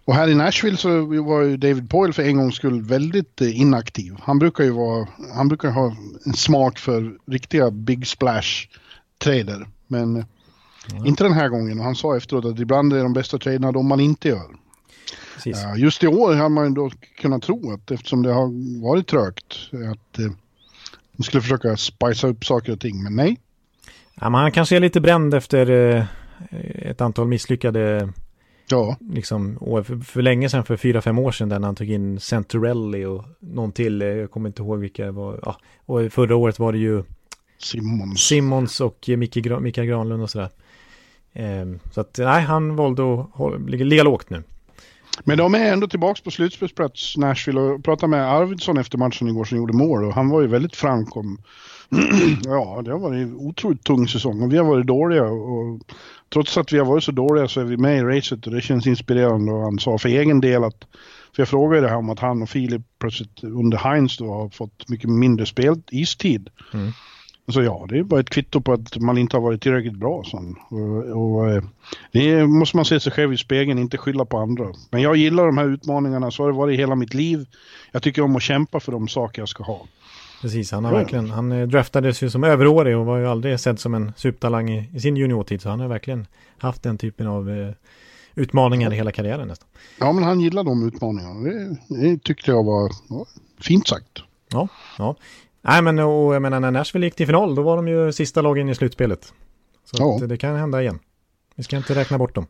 Eh, och här i Nashville så var ju David Poyle för en gångs skull väldigt eh, inaktiv. Han brukar ju vara, han brukar ha en smak för riktiga big splash trader. Men mm. inte den här gången. Och han sa efteråt att ibland är de bästa traderna de man inte gör. Precis. Just i år har man då kunnat tro att eftersom det har varit trögt att eh, de skulle försöka spicea upp saker och ting, men nej. Ja, men han kanske är lite bränd efter eh, ett antal misslyckade Ja. Liksom, för, för länge sedan, för fyra, fem år sedan, där han tog in Centurelli och någon till, eh, jag kommer inte ihåg vilka det var. Ja, och förra året var det ju Simmons, Simmons och Micke, Mikael Granlund och sådär. Ehm, så att nej, han valde att ligga, ligga lågt nu. Men de är ändå tillbaka på slutspelsplats, Nashville, och pratade med Arvidsson efter matchen igår som gjorde mål och han var ju väldigt framkom. *clears throat* ja, det har varit en otroligt tung säsong och vi har varit dåliga och trots att vi har varit så dåliga så är vi med i racet och det känns inspirerande och han sa för egen del att för jag frågade det här om att han och Filip plötsligt under Heinz då har fått mycket mindre spel, istid. Mm. Så ja, det är bara ett kvitto på att man inte har varit tillräckligt bra. Så. Och, och, eh, det måste man se sig själv i spegeln, inte skylla på andra. Men jag gillar de här utmaningarna, så har det varit hela mitt liv. Jag tycker om att kämpa för de saker jag ska ha. Precis, han har verkligen, han eh, draftades ju som överårig och var ju aldrig sedd som en supertalang i, i sin juniortid. Så han har verkligen haft den typen av eh, utmaningar i hela karriären nästan. Ja, men han gillar de utmaningarna. Det, det tyckte jag var, var fint sagt. Ja, ja. Nej, men och jag menar när Nashville gick till final, då var de ju sista lagen i slutspelet. Så ja. det kan hända igen. Vi ska inte räkna bort dem.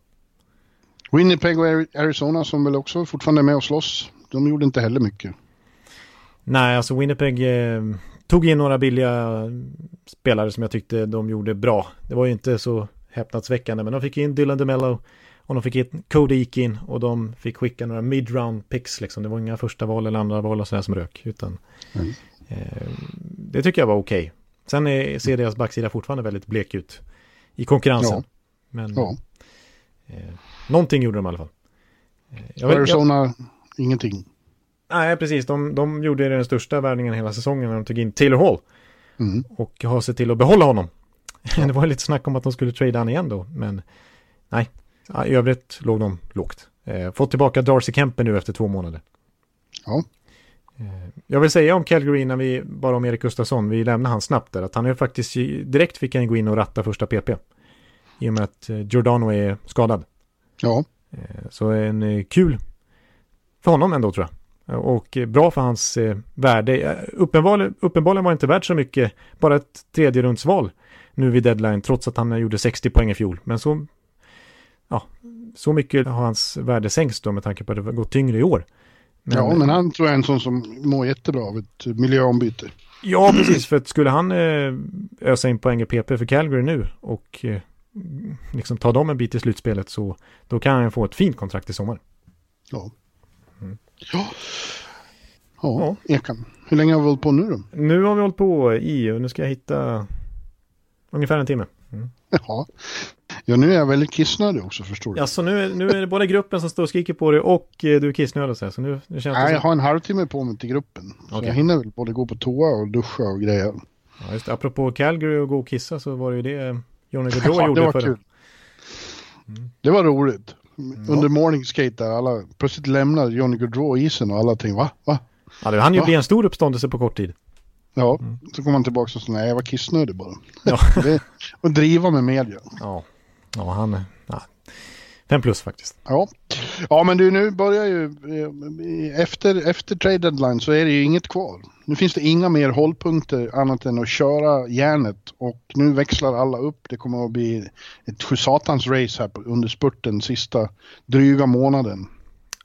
Winnipeg och Arizona som väl också fortfarande är med och slåss. De gjorde inte heller mycket. Nej, alltså Winnipeg eh, tog in några billiga spelare som jag tyckte de gjorde bra. Det var ju inte så häpnadsväckande, men de fick in Dylan DeMello och de fick in Cody Eakin och de fick skicka några mid-round picks liksom. Det var inga första val eller andra val och sådär som rök, utan mm. eh, det tycker jag var okej. Okay. Sen är, ser deras backsida fortfarande väldigt blek ut i konkurrensen. Ja. Men ja. Eh, någonting gjorde de i alla fall. Eh, Arizona, jag... ingenting. Nej, precis. De, de gjorde den största värvningen hela säsongen när de tog in Taylor Hall. Mm. Och har sett till att behålla honom. Ja. *laughs* det var lite snack om att de skulle trade han igen då, men nej. I övrigt låg de lågt. Eh, fått tillbaka Darcy Kemper nu efter två månader. Ja. Eh, jag vill säga om Calgary när vi, bara om Erik Gustafsson, vi lämnar han snabbt där, att han är faktiskt, direkt fick han gå in och ratta första PP. I och med att eh, Giordano är skadad. Ja. Så en kul för honom ändå tror jag. Och bra för hans eh, värde. Uppenbarligen, uppenbarligen var inte värt så mycket, bara ett tredje rundsval nu vid deadline, trots att han gjorde 60 poäng i fjol. Men så ja, så mycket har hans värde sänkts då med tanke på att det gått tyngre i år. Men, ja, men han tror jag är en sån som mår jättebra av ett miljöombyte. Ja, precis. För att skulle han eh, ösa in poäng i PP för Calgary nu och eh, liksom ta dem en bit i slutspelet så då kan han få ett fint kontrakt i sommar. Ja. Mm. Ja. Ja, Ekan. Hur länge har vi hållit på nu då? Nu har vi hållit på i, och nu ska jag hitta ungefär en timme. Mm. Ja. ja, nu är jag väldigt kissnödig också förstår du. Alltså nu, nu är det både gruppen som står och skriker på dig och eh, du är kissnödig så, här, så nu, nu känns Nej, som... jag har en halvtimme på mig till gruppen. Så okay. jag hinner väl både gå på toa och duscha och grejer. Ja, just det. Apropå Calgary och gå och kissa så var det ju det Johnny *laughs* Gaudreau ja, gjorde det var förra. Kul. Mm. Det var roligt. Mm. Under morning skate där alla plötsligt lämnade Johnny Gaudreau isen och alla tänkte va? Va? Ja, det hann ju bli en stor uppståndelse på kort tid. Ja, mm. så kom han tillbaka och sa nej jag var kissnödig bara. Ja. *laughs* och driva med media. Ja, ja han, ja. Fem plus faktiskt. Ja. ja, men du nu börjar ju eh, efter, efter trade deadline så är det ju inget kvar. Nu finns det inga mer hållpunkter annat än att köra järnet och nu växlar alla upp. Det kommer att bli ett sjusatans race här under spurten sista dryga månaden.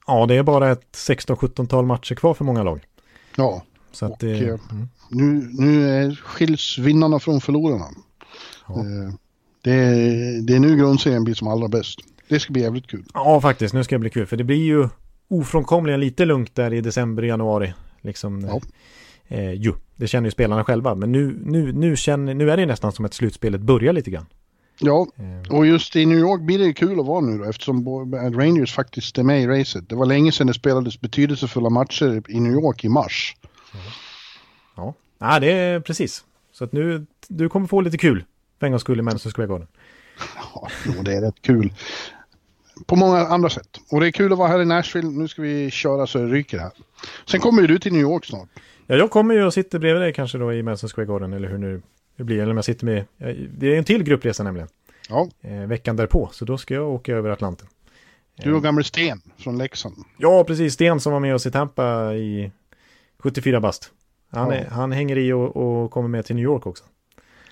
Ja, det är bara ett 16-17-tal matcher kvar för många lag. Ja, så att det, eh, mm. nu, nu skiljs vinnarna från förlorarna. Ja. Eh, det, det är nu grundserien blir som allra bäst. Det ska bli jävligt kul. Ja, faktiskt. Nu ska det bli kul. För det blir ju ofrånkomligen lite lugnt där i december, januari. Liksom, ja. eh, ju, det känner ju spelarna själva. Men nu, nu, nu, känner, nu är det nästan som att slutspelet börjar lite grann. Ja, eh. och just i New York blir det kul att vara nu då eftersom Rangers faktiskt är med i racet. Det var länge sedan det spelades betydelsefulla matcher i New York i mars. Ja, ja det är precis. Så att nu, du kommer få lite kul för en gångs skull i Madison Square Garden. Ja, det är rätt kul. På många andra sätt. Och det är kul att vara här i Nashville. Nu ska vi köra så det ryker här. Sen kommer ju du till New York snart. Ja, jag kommer ju och sitter bredvid dig kanske då i Madison Square Garden eller hur nu det blir. Eller om jag sitter med, det är en till gruppresa nämligen. Ja. Eh, veckan därpå, så då ska jag åka över Atlanten. Du och gamle Sten från Leksand. Ja, precis. Sten som var med oss i Tampa i 74 bast. Han, ja. han hänger i och, och, kommer med till New York också.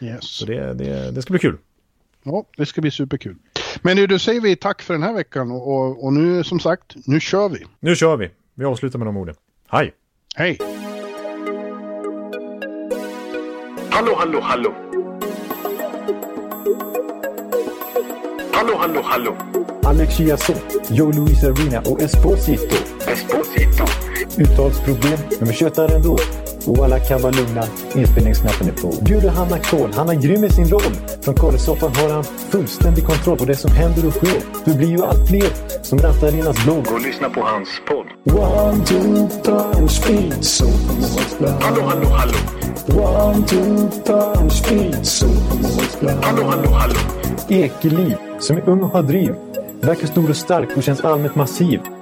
Yes. Så det, det, det ska bli kul. Ja, det ska bli superkul. Men nu, då säger vi tack för den här veckan och, och, nu som sagt, nu kör vi. Nu kör vi. Vi avslutar med de orden. Hej! Hej! Hallå, hallå, hallå! Hallå, hallå, hallå! Alex Chiazot, Joe Luis Arena och Esposito. Esposito. Uttalsproblem, men vi tjötar ändå. Och alla kan vara lugna, inspelningsknappen är på. Bjuder Hanna Kohl, han är grym i sin roll. Från Kållesoffan har han fullständig kontroll på det som händer och sker. Det blir ju allt fler som rattar in hans blogg. Och lyssna på hans podd. One, two, time, speed, so Hallå, hallå, hallå. One, two, time, speed, so Hallå, hallå, hallå. Ekeliv, som är ung och har driv. Verkar stor och stark och känns allmänt massiv.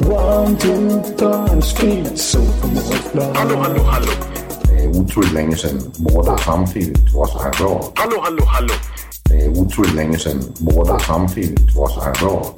One, two, time, speed, so Hallå, hallå, hallå. Det är otroligt länge sedan båda samtidigt var så här bra. Hallå, hallå, hallå. Det är otroligt länge sedan båda samtidigt var så här bra.